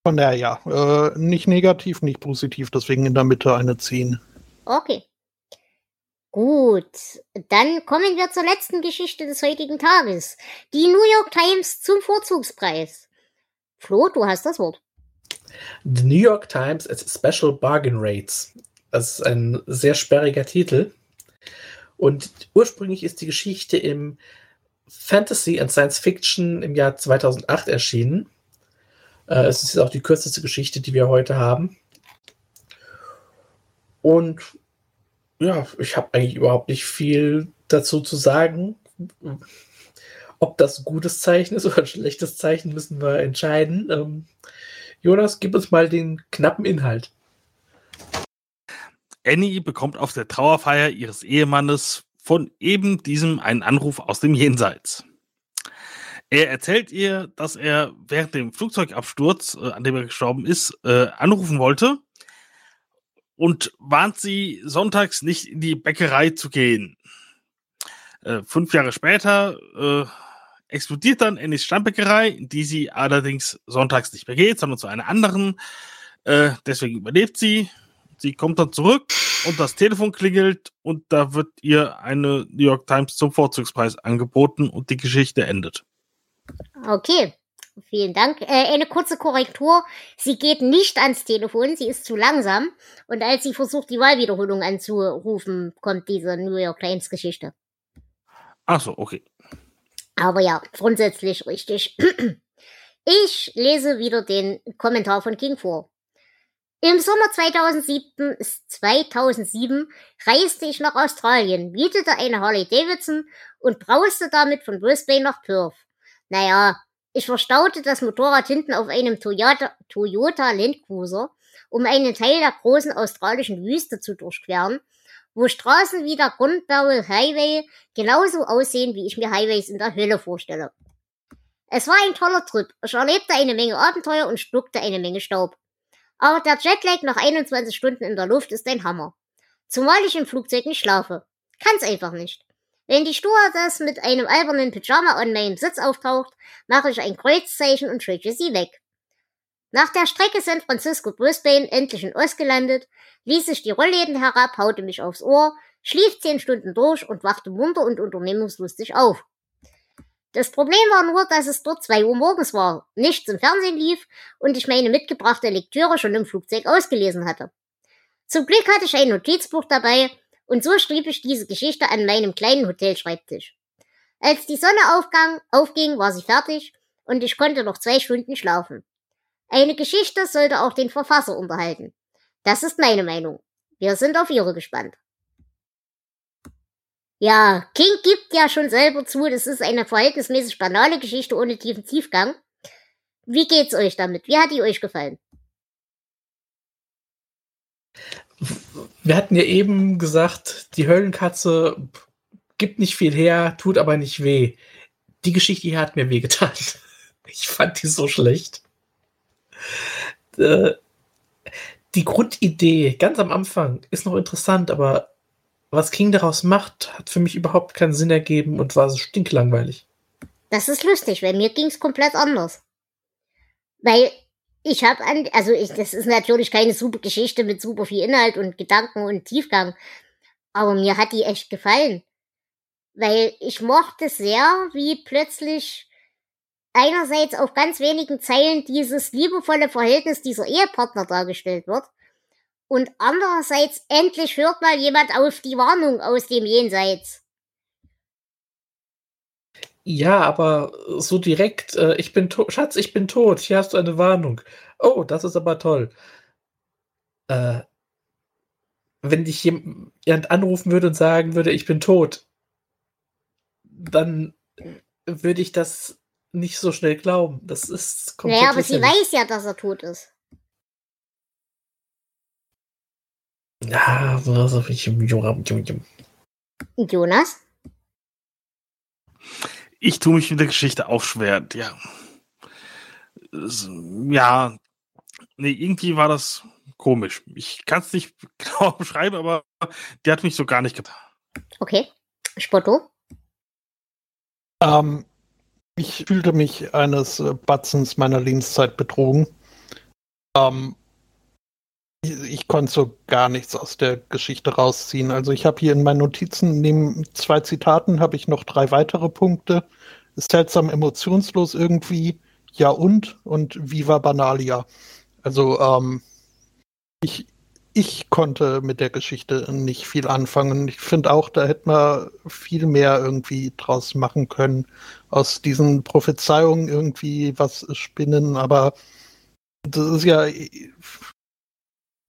Von daher ja, äh, nicht negativ, nicht positiv, deswegen in der Mitte eine 10. Okay. Gut, dann kommen wir zur letzten Geschichte des heutigen Tages. Die New York Times zum Vorzugspreis. Flo, du hast das Wort. The New York Times as Special Bargain Rates. Das ist ein sehr sperriger Titel. Und ursprünglich ist die Geschichte im Fantasy and Science Fiction im Jahr 2008 erschienen. Äh, es ist auch die kürzeste Geschichte, die wir heute haben. Und ja, ich habe eigentlich überhaupt nicht viel dazu zu sagen. Ob das ein gutes Zeichen ist (laughs) oder ein schlechtes Zeichen, müssen wir entscheiden. Ähm, Jonas, gib uns mal den knappen Inhalt. Annie bekommt auf der Trauerfeier ihres Ehemannes von eben diesem einen Anruf aus dem Jenseits. Er erzählt ihr, dass er während dem Flugzeugabsturz, äh, an dem er gestorben ist, äh, anrufen wollte und warnt sie, sonntags nicht in die Bäckerei zu gehen. Äh, fünf Jahre später äh, explodiert dann Annies Stammbäckerei, in die sie allerdings sonntags nicht mehr geht, sondern zu einer anderen. Äh, deswegen überlebt sie. Sie kommt dann zurück und das Telefon klingelt und da wird ihr eine New York Times zum Vorzugspreis angeboten und die Geschichte endet. Okay, vielen Dank. Äh, eine kurze Korrektur. Sie geht nicht ans Telefon, sie ist zu langsam. Und als sie versucht, die Wahlwiederholung anzurufen, kommt diese New York Times Geschichte. Ach so, okay. Aber ja, grundsätzlich richtig. (clears throat) Ich lese wieder den Kommentar von King vor. Im Sommer 2007, 2007 reiste ich nach Australien, mietete eine Harley Davidson und brauste damit von Brisbane nach Perth. Naja, ich verstaute das Motorrad hinten auf einem Toyota, Toyota Land um einen Teil der großen australischen Wüste zu durchqueren, wo Straßen wie der Grundbarrel Highway genauso aussehen, wie ich mir Highways in der Hölle vorstelle. Es war ein toller Trip. Ich erlebte eine Menge Abenteuer und schluckte eine Menge Staub. Aber der Jetlag nach 21 Stunden in der Luft ist ein Hammer. Zumal ich im Flugzeug nicht schlafe. Kann's einfach nicht. Wenn die Stewardess mit einem albernen Pyjama an meinem Sitz auftaucht, mache ich ein Kreuzzeichen und schicke sie weg. Nach der Strecke San Francisco-Brisbane endlich in Ost gelandet, ließ ich die Rollläden herab, haute mich aufs Ohr, schlief zehn Stunden durch und wachte munter und unternehmungslustig auf. Das Problem war nur, dass es dort zwei Uhr morgens war, nichts im Fernsehen lief und ich meine mitgebrachte Lektüre schon im Flugzeug ausgelesen hatte. Zum Glück hatte ich ein Notizbuch dabei und so schrieb ich diese Geschichte an meinem kleinen Hotelschreibtisch. Als die Sonne aufgang, aufging, war sie fertig und ich konnte noch zwei Stunden schlafen. Eine Geschichte sollte auch den Verfasser unterhalten. Das ist meine Meinung. Wir sind auf Ihre gespannt. Ja, King gibt ja schon selber zu, das ist eine verhältnismäßig banale Geschichte ohne tiefen Tiefgang. Wie geht's euch damit? Wie hat die euch gefallen? Wir hatten ja eben gesagt, die Höllenkatze gibt nicht viel her, tut aber nicht weh. Die Geschichte hier hat mir wehgetan. (laughs) Ich fand die so schlecht. Äh, die Grundidee ganz am Anfang ist noch interessant, aber was King daraus macht, hat für mich überhaupt keinen Sinn ergeben und war so stinklangweilig. Das ist lustig, weil mir ging's komplett anders. Weil ich habe an, also ich, das ist natürlich keine super Geschichte mit super viel Inhalt und Gedanken und Tiefgang, aber mir hat die echt gefallen. Weil ich mochte sehr, wie plötzlich einerseits auf ganz wenigen Zeilen dieses liebevolle Verhältnis dieser Ehepartner dargestellt wird und andererseits endlich hört mal jemand auf die Warnung aus dem Jenseits. Ja, aber so direkt, äh, ich bin tot, Schatz, ich bin tot, hier hast du eine Warnung. Oh, das ist aber toll. Äh, wenn dich jemand anrufen würde und sagen würde, ich bin tot, dann würde ich das nicht so schnell glauben. Das ist komplett. Naja, aber sie weiß ja, dass er tot ist. Ja, so, so Jonas? Ich tue mich mit der Geschichte auch schwer. Ja. Ja. Nee, irgendwie war das komisch. Ich kann es nicht (laughs) genau beschreiben, aber die hat mich so gar nicht getan. Okay. Spotto? Ähm, ich fühlte mich eines Batzens meiner Lebenszeit betrogen. Ähm, ich, konnte so gar nichts aus der Geschichte rausziehen. Also ich habe hier in meinen Notizen neben zwei Zitaten habe ich noch drei weitere Punkte. Seltsam emotionslos irgendwie. Ja und und Viva Banalia. Also ähm, ich, ich konnte mit der Geschichte nicht viel anfangen. Ich finde auch, da hätte man viel mehr irgendwie draus machen können. Aus diesen Prophezeiungen irgendwie was spinnen, aber das ist ja,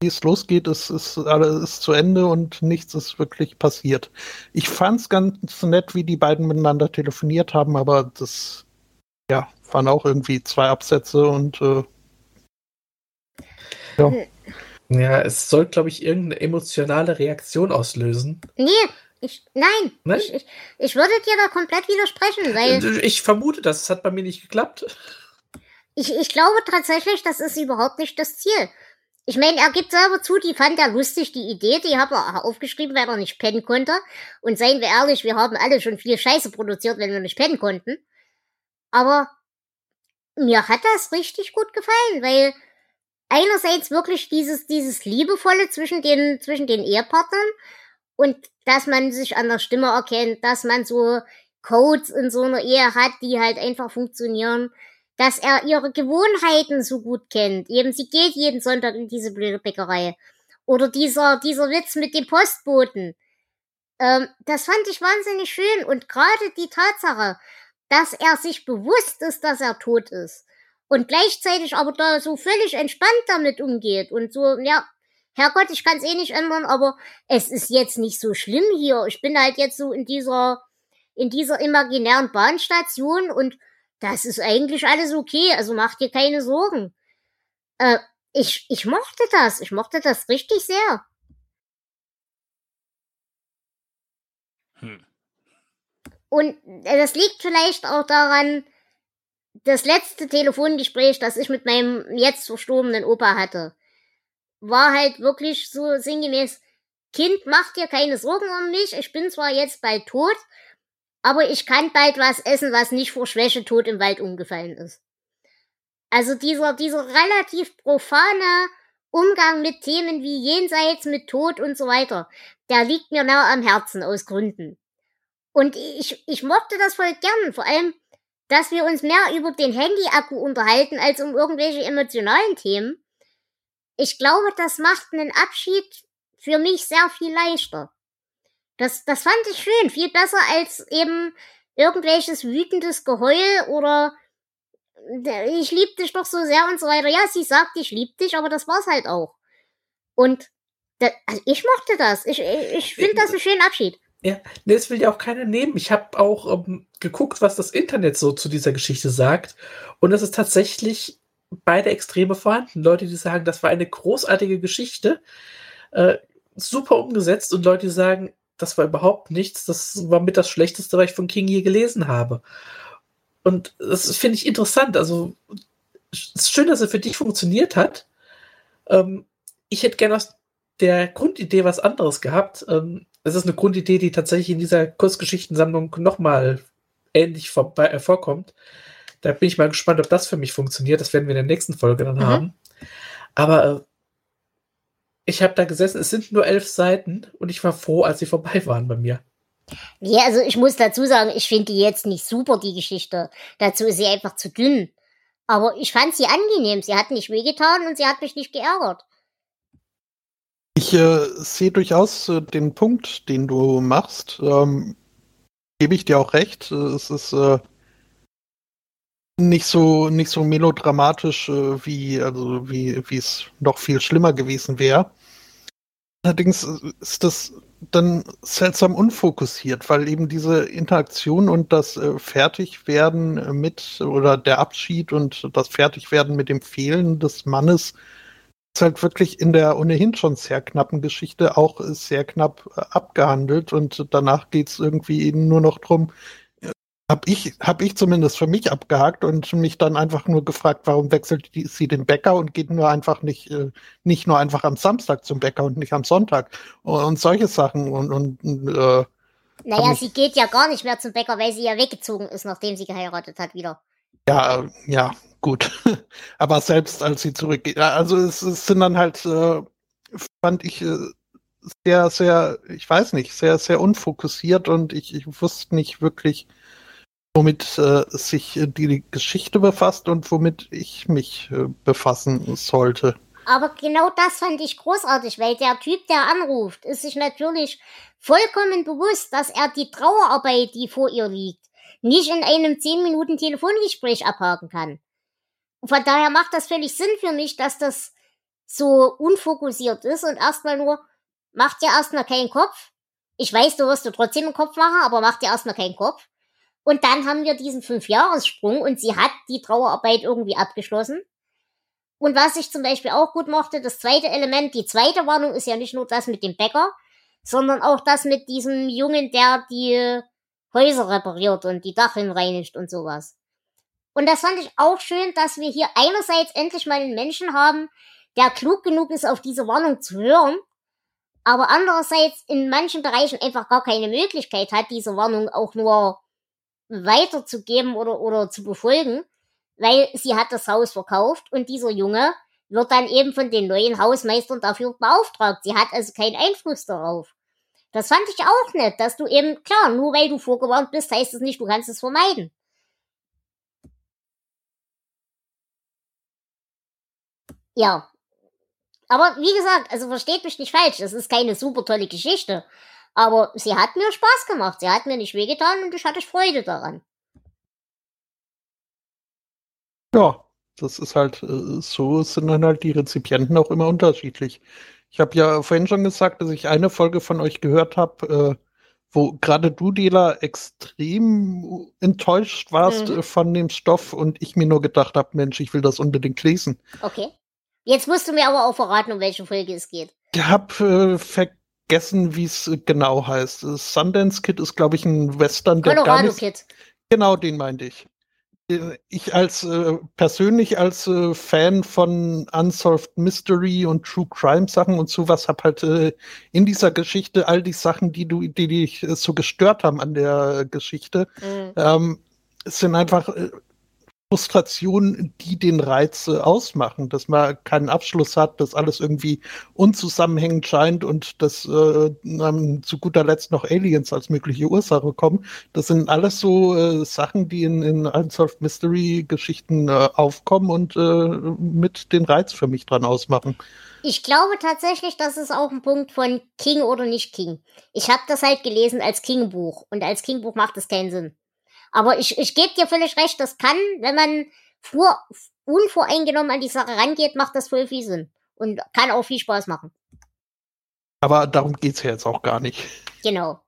wie es losgeht, ist, ist alles zu Ende und nichts ist wirklich passiert. Ich fand es ganz nett, wie die beiden miteinander telefoniert haben, aber das, ja, waren auch irgendwie zwei Absätze und äh, ja. Ja, es soll, glaube ich, irgendeine emotionale Reaktion auslösen. Nee, ich, nein, Nein? Ich, ich, ich würde dir da komplett widersprechen, weil Ich vermute das, es hat bei mir nicht geklappt. ich, ich glaube tatsächlich, das ist überhaupt nicht das Ziel. Ich meine, er gibt selber zu, die fand er lustig, die Idee, die hat er aufgeschrieben, weil er nicht pennen konnte. Und seien wir ehrlich, wir haben alle schon viel Scheiße produziert, wenn wir nicht pennen konnten. Aber mir hat das richtig gut gefallen, weil einerseits wirklich dieses, dieses Liebevolle zwischen den, zwischen den Ehepartnern und dass man sich an der Stimme erkennt, dass man so Codes in so einer Ehe hat, die halt einfach funktionieren, dass er ihre Gewohnheiten so gut kennt. Eben, sie geht jeden Sonntag in diese blöde Bäckerei. Oder dieser, dieser Witz mit dem Postboten. Ähm, das fand ich wahnsinnig schön und gerade die Tatsache, dass er sich bewusst ist, dass er tot ist und gleichzeitig aber da so völlig entspannt damit umgeht und so, ja, Herrgott, ich kann es eh nicht ändern, aber es ist jetzt nicht so schlimm hier. Ich bin halt jetzt so in dieser, in dieser imaginären Bahnstation und das ist eigentlich alles okay, also mach dir keine Sorgen. Äh, ich, ich mochte das, ich mochte das richtig sehr. Hm. Und äh, das liegt vielleicht auch daran, das letzte Telefongespräch, das ich mit meinem jetzt verstorbenen Opa hatte, war halt wirklich so sinngemäß, Kind, mach dir keine Sorgen um mich, ich bin zwar jetzt bald tot, aber ich kann bald was essen, was nicht vor Schwäche tot im Wald umgefallen ist. Also dieser, dieser relativ profane Umgang mit Themen wie Jenseits, mit Tod und so weiter, der liegt mir nah am Herzen aus Gründen. Und ich, ich mochte das voll gern, vor allem, dass wir uns mehr über den Handy-Akku unterhalten als um irgendwelche emotionalen Themen. Ich glaube, das macht einen Abschied für mich sehr viel leichter. Das, das fand ich schön, viel besser als eben irgendwelches wütendes Geheul oder ich lieb dich doch so sehr und so weiter. Ja, sie sagt, ich lieb dich, aber das war's halt auch. Und das, also ich mochte das. Ich, ich, ich finde das einen schönen Abschied. Ja, nee, das will ja auch keiner nehmen. Ich habe auch ähm, geguckt, was das Internet so zu dieser Geschichte sagt. Und es ist tatsächlich beide Extreme vorhanden. Leute, die sagen, das war eine großartige Geschichte, äh, super umgesetzt. Und Leute, die sagen, das war überhaupt nichts. Das war mit das Schlechteste, was ich von King je gelesen habe. Und das finde ich interessant. Also, es ist schön, dass es für dich funktioniert hat. Ähm, ich hätte gerne aus der Grundidee was anderes gehabt. Ähm, es ist eine Grundidee, die tatsächlich in dieser Kurzgeschichtensammlung nochmal ähnlich vorbei, äh, vorkommt. Da bin ich mal gespannt, ob das für mich funktioniert. Das werden wir in der nächsten Folge dann Mhm. haben. Aber äh, ich habe da gesessen, es sind nur elf Seiten und ich war froh, als sie vorbei waren bei mir. Ja, also ich muss dazu sagen, ich finde die jetzt nicht super, die Geschichte. Dazu ist sie einfach zu dünn. Aber ich fand sie angenehm. Sie hat nicht wehgetan und sie hat mich nicht geärgert. Ich äh, sehe durchaus äh, den Punkt, den du machst. Ähm, Gebe ich dir auch recht. Äh, Es ist äh, nicht so nicht so melodramatisch äh, wie also wie wie es noch viel schlimmer gewesen wäre. Allerdings äh, ist das dann seltsam unfokussiert, weil eben diese Interaktion und das äh, Fertigwerden mit oder der Abschied und das Fertigwerden mit dem Fehlen des Mannes ist halt wirklich in der ohnehin schon sehr knappen Geschichte auch äh, sehr knapp äh, abgehandelt. Und danach geht's irgendwie eben nur noch drum, hab ich, hab ich zumindest für mich abgehakt und mich dann einfach nur gefragt, warum wechselt die, sie den Bäcker und geht nur einfach nicht, äh, nicht nur einfach am Samstag zum Bäcker und nicht am Sonntag und, und solche Sachen und, und äh, Naja, sie geht ja gar nicht mehr zum Bäcker, weil sie ja weggezogen ist, nachdem sie geheiratet hat wieder. Ja, äh, ja, gut. (laughs) Aber selbst als sie zurückgeht, also es, es sind dann halt, äh, fand ich äh, sehr, sehr, ich weiß nicht, sehr, sehr unfokussiert und ich, ich wusste nicht wirklich, womit äh, sich die Geschichte befasst und womit ich mich äh, befassen sollte. Aber genau das fand ich großartig, weil der Typ, der anruft, ist sich natürlich vollkommen bewusst, dass er die Trauerarbeit, die vor ihr liegt, nicht in einem 10 Minuten Telefongespräch abhaken kann. Von daher macht das völlig Sinn für mich, dass das so unfokussiert ist und erstmal nur, macht dir erstmal keinen Kopf. Ich weiß, du wirst du trotzdem einen Kopf machen, aber mach dir erstmal keinen Kopf. Und dann haben wir diesen Fünfjahressprung und sie hat die Trauerarbeit irgendwie abgeschlossen. Und was ich zum Beispiel auch gut mochte, das zweite Element, die zweite Warnung ist ja nicht nur das mit dem Bäcker, sondern auch das mit diesem Jungen, der die Häuser repariert und die Dacheln reinigt und sowas. Und das fand ich auch schön, dass wir hier einerseits endlich mal einen Menschen haben, der klug genug ist, auf diese Warnung zu hören, aber andererseits in manchen Bereichen einfach gar keine Möglichkeit hat, diese Warnung auch nur weiterzugeben oder, oder zu befolgen, weil sie hat das Haus verkauft und dieser Junge wird dann eben von den neuen Hausmeistern dafür beauftragt. Sie hat also keinen Einfluss darauf. Das fand ich auch nett, dass du eben, klar, nur weil du vorgewarnt bist, heißt es nicht, du kannst es vermeiden. Ja. Aber wie gesagt, also versteht mich nicht falsch, es ist keine super tolle Geschichte. Aber sie hat mir Spaß gemacht, sie hat mir nicht wehgetan und ich hatte Freude daran. Ja, das ist halt, äh, so sind dann halt die Rezipienten auch immer unterschiedlich. Ich habe ja vorhin schon gesagt, dass ich eine Folge von euch gehört habe, äh, wo gerade du, Dela, extrem enttäuscht warst mhm. Äh, von dem Stoff und ich mir nur gedacht habe, Mensch, ich will das unbedingt lesen. Okay. Jetzt musst du mir aber auch verraten, um welche Folge es geht. Ich habe äh, vergessen, wie es genau heißt. Sundance Kid ist, glaube ich, ein Western. Der Colorado Kid. Genau, den meinte ich ich als äh, persönlich als äh, Fan von Unsolved Mystery und True Crime Sachen und sowas habe halt äh, in dieser Geschichte all die Sachen, die du, die dich äh, so gestört haben an der Geschichte, mhm. ähm, sind einfach äh, Frustration, die den Reiz äh, ausmachen, dass man keinen Abschluss hat, dass alles irgendwie unzusammenhängend scheint und dass äh, zu guter Letzt noch Aliens als mögliche Ursache kommen. Das sind alles so äh, Sachen, die in, in Unsolved Mystery Geschichten äh, aufkommen und äh, mit den Reiz für mich dran ausmachen. Ich glaube tatsächlich, das ist auch ein Punkt von King oder nicht King. Ich habe das halt gelesen als King-Buch und als King-Buch macht es keinen Sinn. Aber ich, ich gebe dir völlig recht, das kann, wenn man vor, unvoreingenommen an die Sache rangeht, macht das voll viel Sinn. Und kann auch viel Spaß machen. Aber darum geht's ja jetzt auch gar nicht. Genau.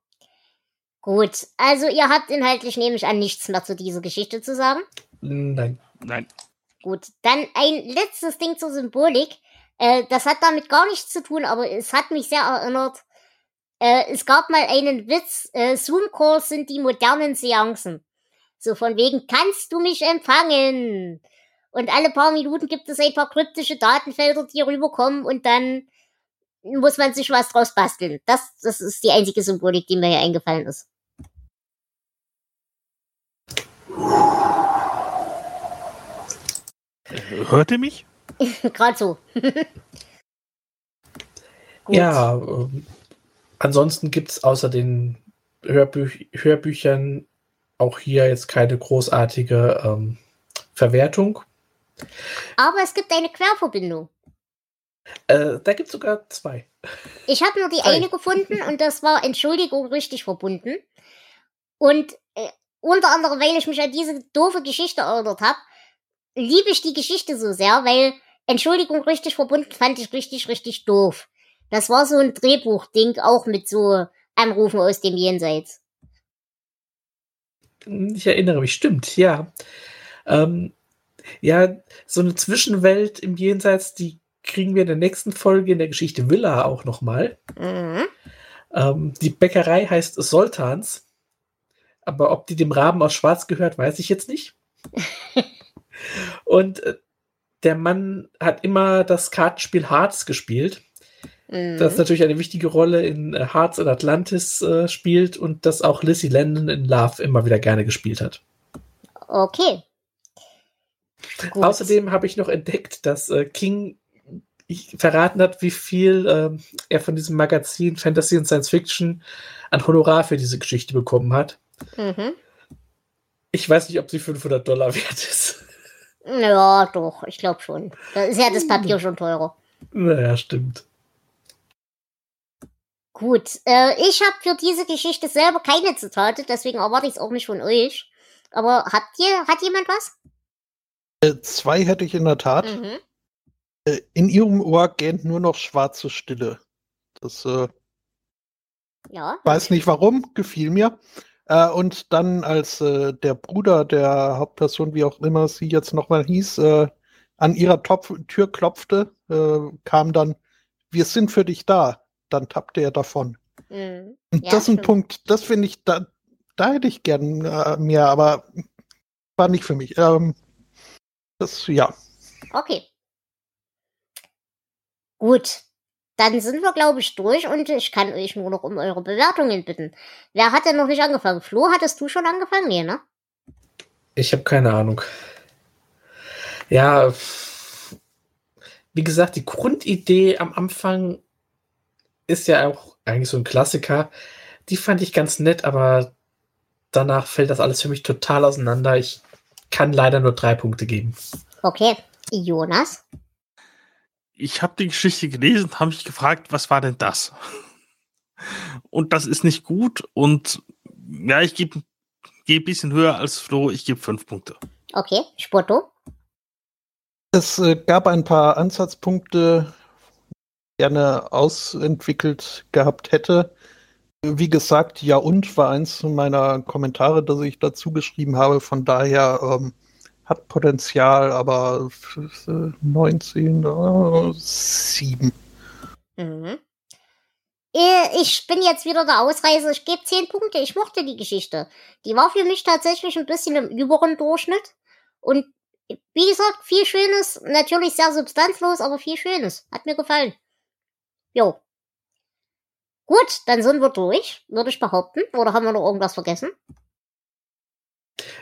Gut, also ihr habt inhaltlich, nehme ich an, nichts mehr zu dieser Geschichte zu sagen? Nein. Nein. Gut, dann ein letztes Ding zur Symbolik. Äh, das hat damit gar nichts zu tun, aber es hat mich sehr erinnert äh, es gab mal einen Witz, äh, Zoom-Calls sind die modernen Seancen. So von wegen, kannst du mich empfangen? Und alle paar Minuten gibt es ein paar kryptische Datenfelder, die rüberkommen und dann muss man sich was draus basteln. Das, das ist die einzige Symbolik, die mir hier eingefallen ist. Hört ihr mich? (laughs) Gerade so. (laughs) ja, ähm, ansonsten gibt es außer den Hörbü Hörbüchern auch hier jetzt keine großartige ähm, Verwertung. Aber es gibt eine Querverbindung. Äh, da gibt es sogar zwei. Ich habe nur die Drei. eine gefunden und das war Entschuldigung richtig verbunden. Und äh, unter anderem, weil ich mich an diese doofe Geschichte erinnert habe, liebe ich die Geschichte so sehr, weil Entschuldigung richtig verbunden fand ich richtig, richtig doof. Das war so ein Drehbuchding, auch mit so Anrufen aus dem Jenseits. Ich erinnere mich, stimmt, ja. Ähm, ja, so eine Zwischenwelt im Jenseits, die kriegen wir in der nächsten Folge in der Geschichte Villa auch nochmal. Mhm. Ähm, die Bäckerei heißt Soltans. Aber ob die dem Raben aus Schwarz gehört, weiß ich jetzt nicht. (laughs) Und äh, der Mann hat immer das Kartenspiel Hearts gespielt das mhm. natürlich eine wichtige Rolle in äh, Hearts in Atlantis äh, spielt und das auch Lizzie Landon in Love immer wieder gerne gespielt hat. Okay. Gut. Außerdem habe ich noch entdeckt, dass äh, King verraten hat, wie viel ähm, er von diesem Magazin Fantasy und Science Fiction an Honorar für diese Geschichte bekommen hat. Mhm. Ich weiß nicht, ob sie 500 Dollar (laughs) wert ist. Ja, doch, ich glaube schon. Da ist ja das Papier schon teurer. naja, stimmt. Gut, äh, ich habe für diese Geschichte selber keine Zitate, deswegen erwarte ich es auch nicht von euch. Aber habt ihr, hat jemand was? Äh, zwei hätte ich in der Tat. Mhm. Äh, in ihrem Ohr gähnt nur noch schwarze Stille. Das äh, Ja. weiß nicht warum, gefiel mir. Äh, und dann, als äh, der Bruder der Hauptperson, wie auch immer sie jetzt nochmal hieß, an ihrer Topf Tür klopfte, kam dann, wir sind für dich da. Dann tappte er davon. Mhm. Und Ja, das ist ein stimmt. Punkt, das finde ich, da, da hätte ich gern äh, mehr, aber war nicht für mich. Ähm, das, ja. Okay. Gut. Dann sind wir, glaube ich, durch und ich kann euch nur noch um eure Bewertungen bitten. Wer hat denn noch nicht angefangen? Flo, hattest du schon angefangen? Nee, ne? Ich habe keine Ahnung. Ja, wie gesagt, die Grundidee am Anfang ist ja auch eigentlich so ein Klassiker. Die fand ich ganz nett, aber danach fällt das alles für mich total auseinander. Ich kann leider nur drei Punkte geben. Okay. Jonas? Ich habe die Geschichte gelesen, habe mich gefragt, was war denn das? Und das ist nicht gut. Und ja, ich gebe geh ein bisschen höher als Flo. Ich gebe fünf Punkte. Okay. Spotto? Es äh, gab ein paar Ansatzpunkte, gerne ausentwickelt gehabt hätte. Wie gesagt, ja und war eins meiner Kommentare, das ich dazu geschrieben habe. Von daher ähm, hat Potenzial, aber f- äh, 19, äh, 7. Mhm. Äh, Ich bin jetzt wieder der Ausreißer. Ich gebe zehn Punkte. Ich mochte die Geschichte. Die war für mich tatsächlich ein bisschen im überen Durchschnitt. Und wie gesagt, viel Schönes. Natürlich sehr substanzlos, aber viel Schönes. Hat mir gefallen. Jo. Gut, dann sind wir durch, würde ich behaupten. Oder haben wir noch irgendwas vergessen?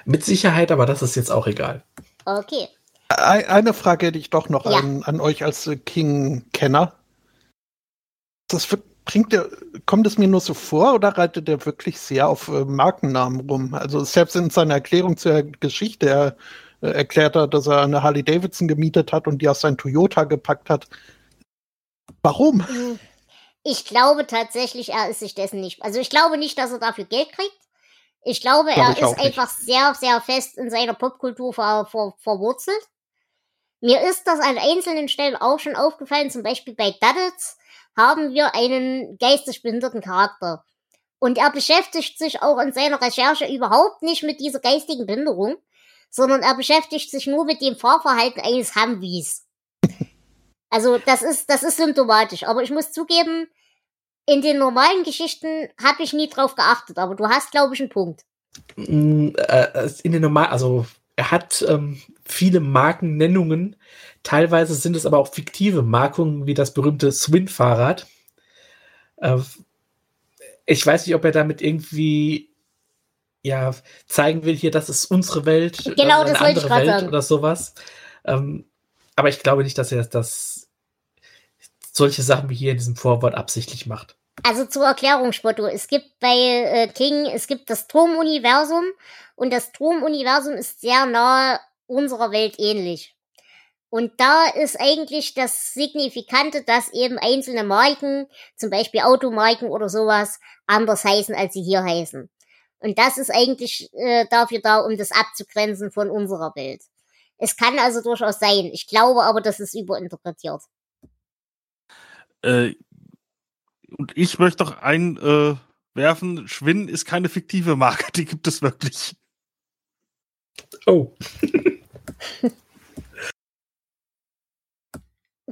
Mit Sicherheit, aber das ist jetzt auch egal. Okay. Ei- Eine Frage hätte ich doch noch Ja. an, an euch als äh, King-Kenner. Das wird, bringt der, kommt es mir nur so vor oder reitet er wirklich sehr auf äh, Markennamen rum? Also selbst in seiner Erklärung zur Geschichte er, äh, erklärt er, dass er eine Harley Davidson gemietet hat und die auf sein Toyota gepackt hat. Warum? Ich glaube tatsächlich, er ist sich dessen nicht. Also ich glaube nicht, dass er dafür Geld kriegt. Ich glaube, Glaube er ich ist nicht. einfach sehr, sehr fest in seiner Popkultur ver, ver, verwurzelt. Mir ist das an einzelnen Stellen auch schon aufgefallen. Zum Beispiel bei Duddits haben wir einen geistig behinderten Charakter. Und er beschäftigt sich auch in seiner Recherche überhaupt nicht mit dieser geistigen Behinderung, sondern er beschäftigt sich nur mit dem Fahrverhalten eines Humvees. Also das ist, das ist symptomatisch. Aber ich muss zugeben, in den normalen Geschichten habe ich nie drauf geachtet. Aber du hast, glaube ich, einen Punkt. Mm, äh, in den normal, also er hat ähm, viele Markennennungen. Teilweise sind es aber auch fiktive Markungen, wie das berühmte Swin-Fahrrad. Äh, ich weiß nicht, ob er damit irgendwie ja zeigen will, hier, das ist unsere Welt, Genau, ist das wollte ich Welt sagen. oder sowas. Ähm, aber ich glaube nicht, dass er das solche Sachen wie hier in diesem Vorwort absichtlich macht. Also zur Erklärung, Spotto. Es gibt bei äh, King, es gibt das Turmuniversum und das Turmuniversum ist sehr nahe unserer Welt ähnlich. Und da ist eigentlich das Signifikante, dass eben einzelne Marken, zum Beispiel Automarken oder sowas, anders heißen, als sie hier heißen. Und das ist eigentlich äh, dafür da, um das abzugrenzen von unserer Welt. Es kann also durchaus sein. Ich glaube aber, das ist überinterpretiert. Äh, und ich möchte noch einwerfen, äh, werfen, Schwinn ist keine fiktive Marke, (laughs) die gibt es wirklich. Oh. (laughs)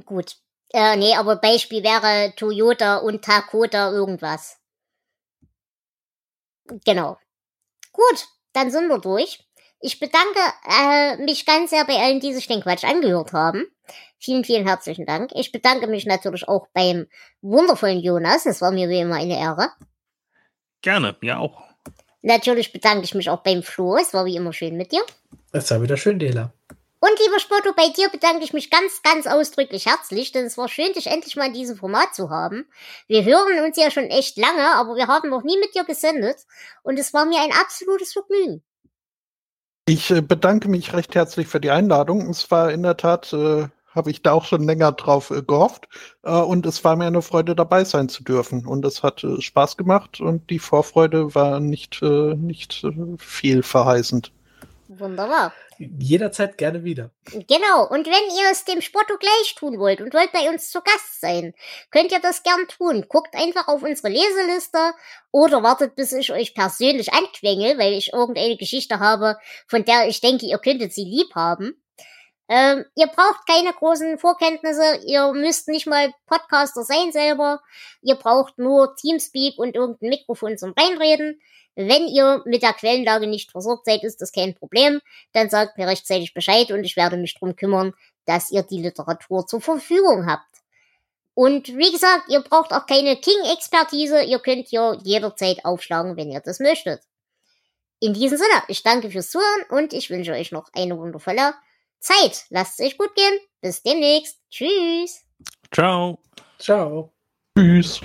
Gut. Äh, nee, aber Beispiel wäre Toyota und Dakota irgendwas. Genau. Gut, dann sind wir durch. Ich bedanke äh, mich ganz sehr bei allen, die sich den Quatsch angehört haben. Vielen, vielen herzlichen Dank. Ich bedanke mich natürlich auch beim wundervollen Jonas. Es war mir wie immer eine Ehre. Gerne, mir auch. Natürlich bedanke ich mich auch beim Flo. Es war wie immer schön mit dir. Es war wieder schön, Dela. Und lieber Spotto, bei dir bedanke ich mich ganz, ganz ausdrücklich herzlich, denn es war schön, dich endlich mal in diesem Format zu haben. Wir hören uns ja schon echt lange, aber wir haben noch nie mit dir gesendet und es war mir ein absolutes Vergnügen. Ich äh, bedanke mich recht herzlich für die Einladung. Es war in der Tat, äh, habe ich da auch schon länger drauf äh, gehofft äh, und es war mir eine Freude dabei sein zu dürfen und es hat äh, Spaß gemacht und die Vorfreude war nicht, nicht viel verheißend. Wunderbar. Jederzeit gerne wieder. Genau, und wenn ihr es dem Spotto gleich tun wollt und wollt bei uns zu Gast sein, könnt ihr das gern tun. Guckt einfach auf unsere Leseliste oder wartet, bis ich euch persönlich anquengel, weil ich irgendeine Geschichte habe, von der ich denke, ihr könntet sie lieb haben. Ähm, ihr braucht keine großen Vorkenntnisse, ihr müsst nicht mal Podcaster sein selber, ihr braucht nur Teamspeak und irgendein Mikrofon zum Reinreden. Wenn ihr mit der Quellenlage nicht versorgt seid, ist das kein Problem. Dann sagt mir rechtzeitig Bescheid und ich werde mich drum kümmern, dass ihr die Literatur zur Verfügung habt. Und wie gesagt, ihr braucht auch keine King-Expertise. Ihr könnt hier jederzeit aufschlagen, wenn ihr das möchtet. In diesem Sinne, ich danke fürs Zuhören und ich wünsche euch noch eine wundervolle Zeit. Lasst es euch gut gehen. Bis demnächst. Tschüss. Ciao. Ciao. Tschüss.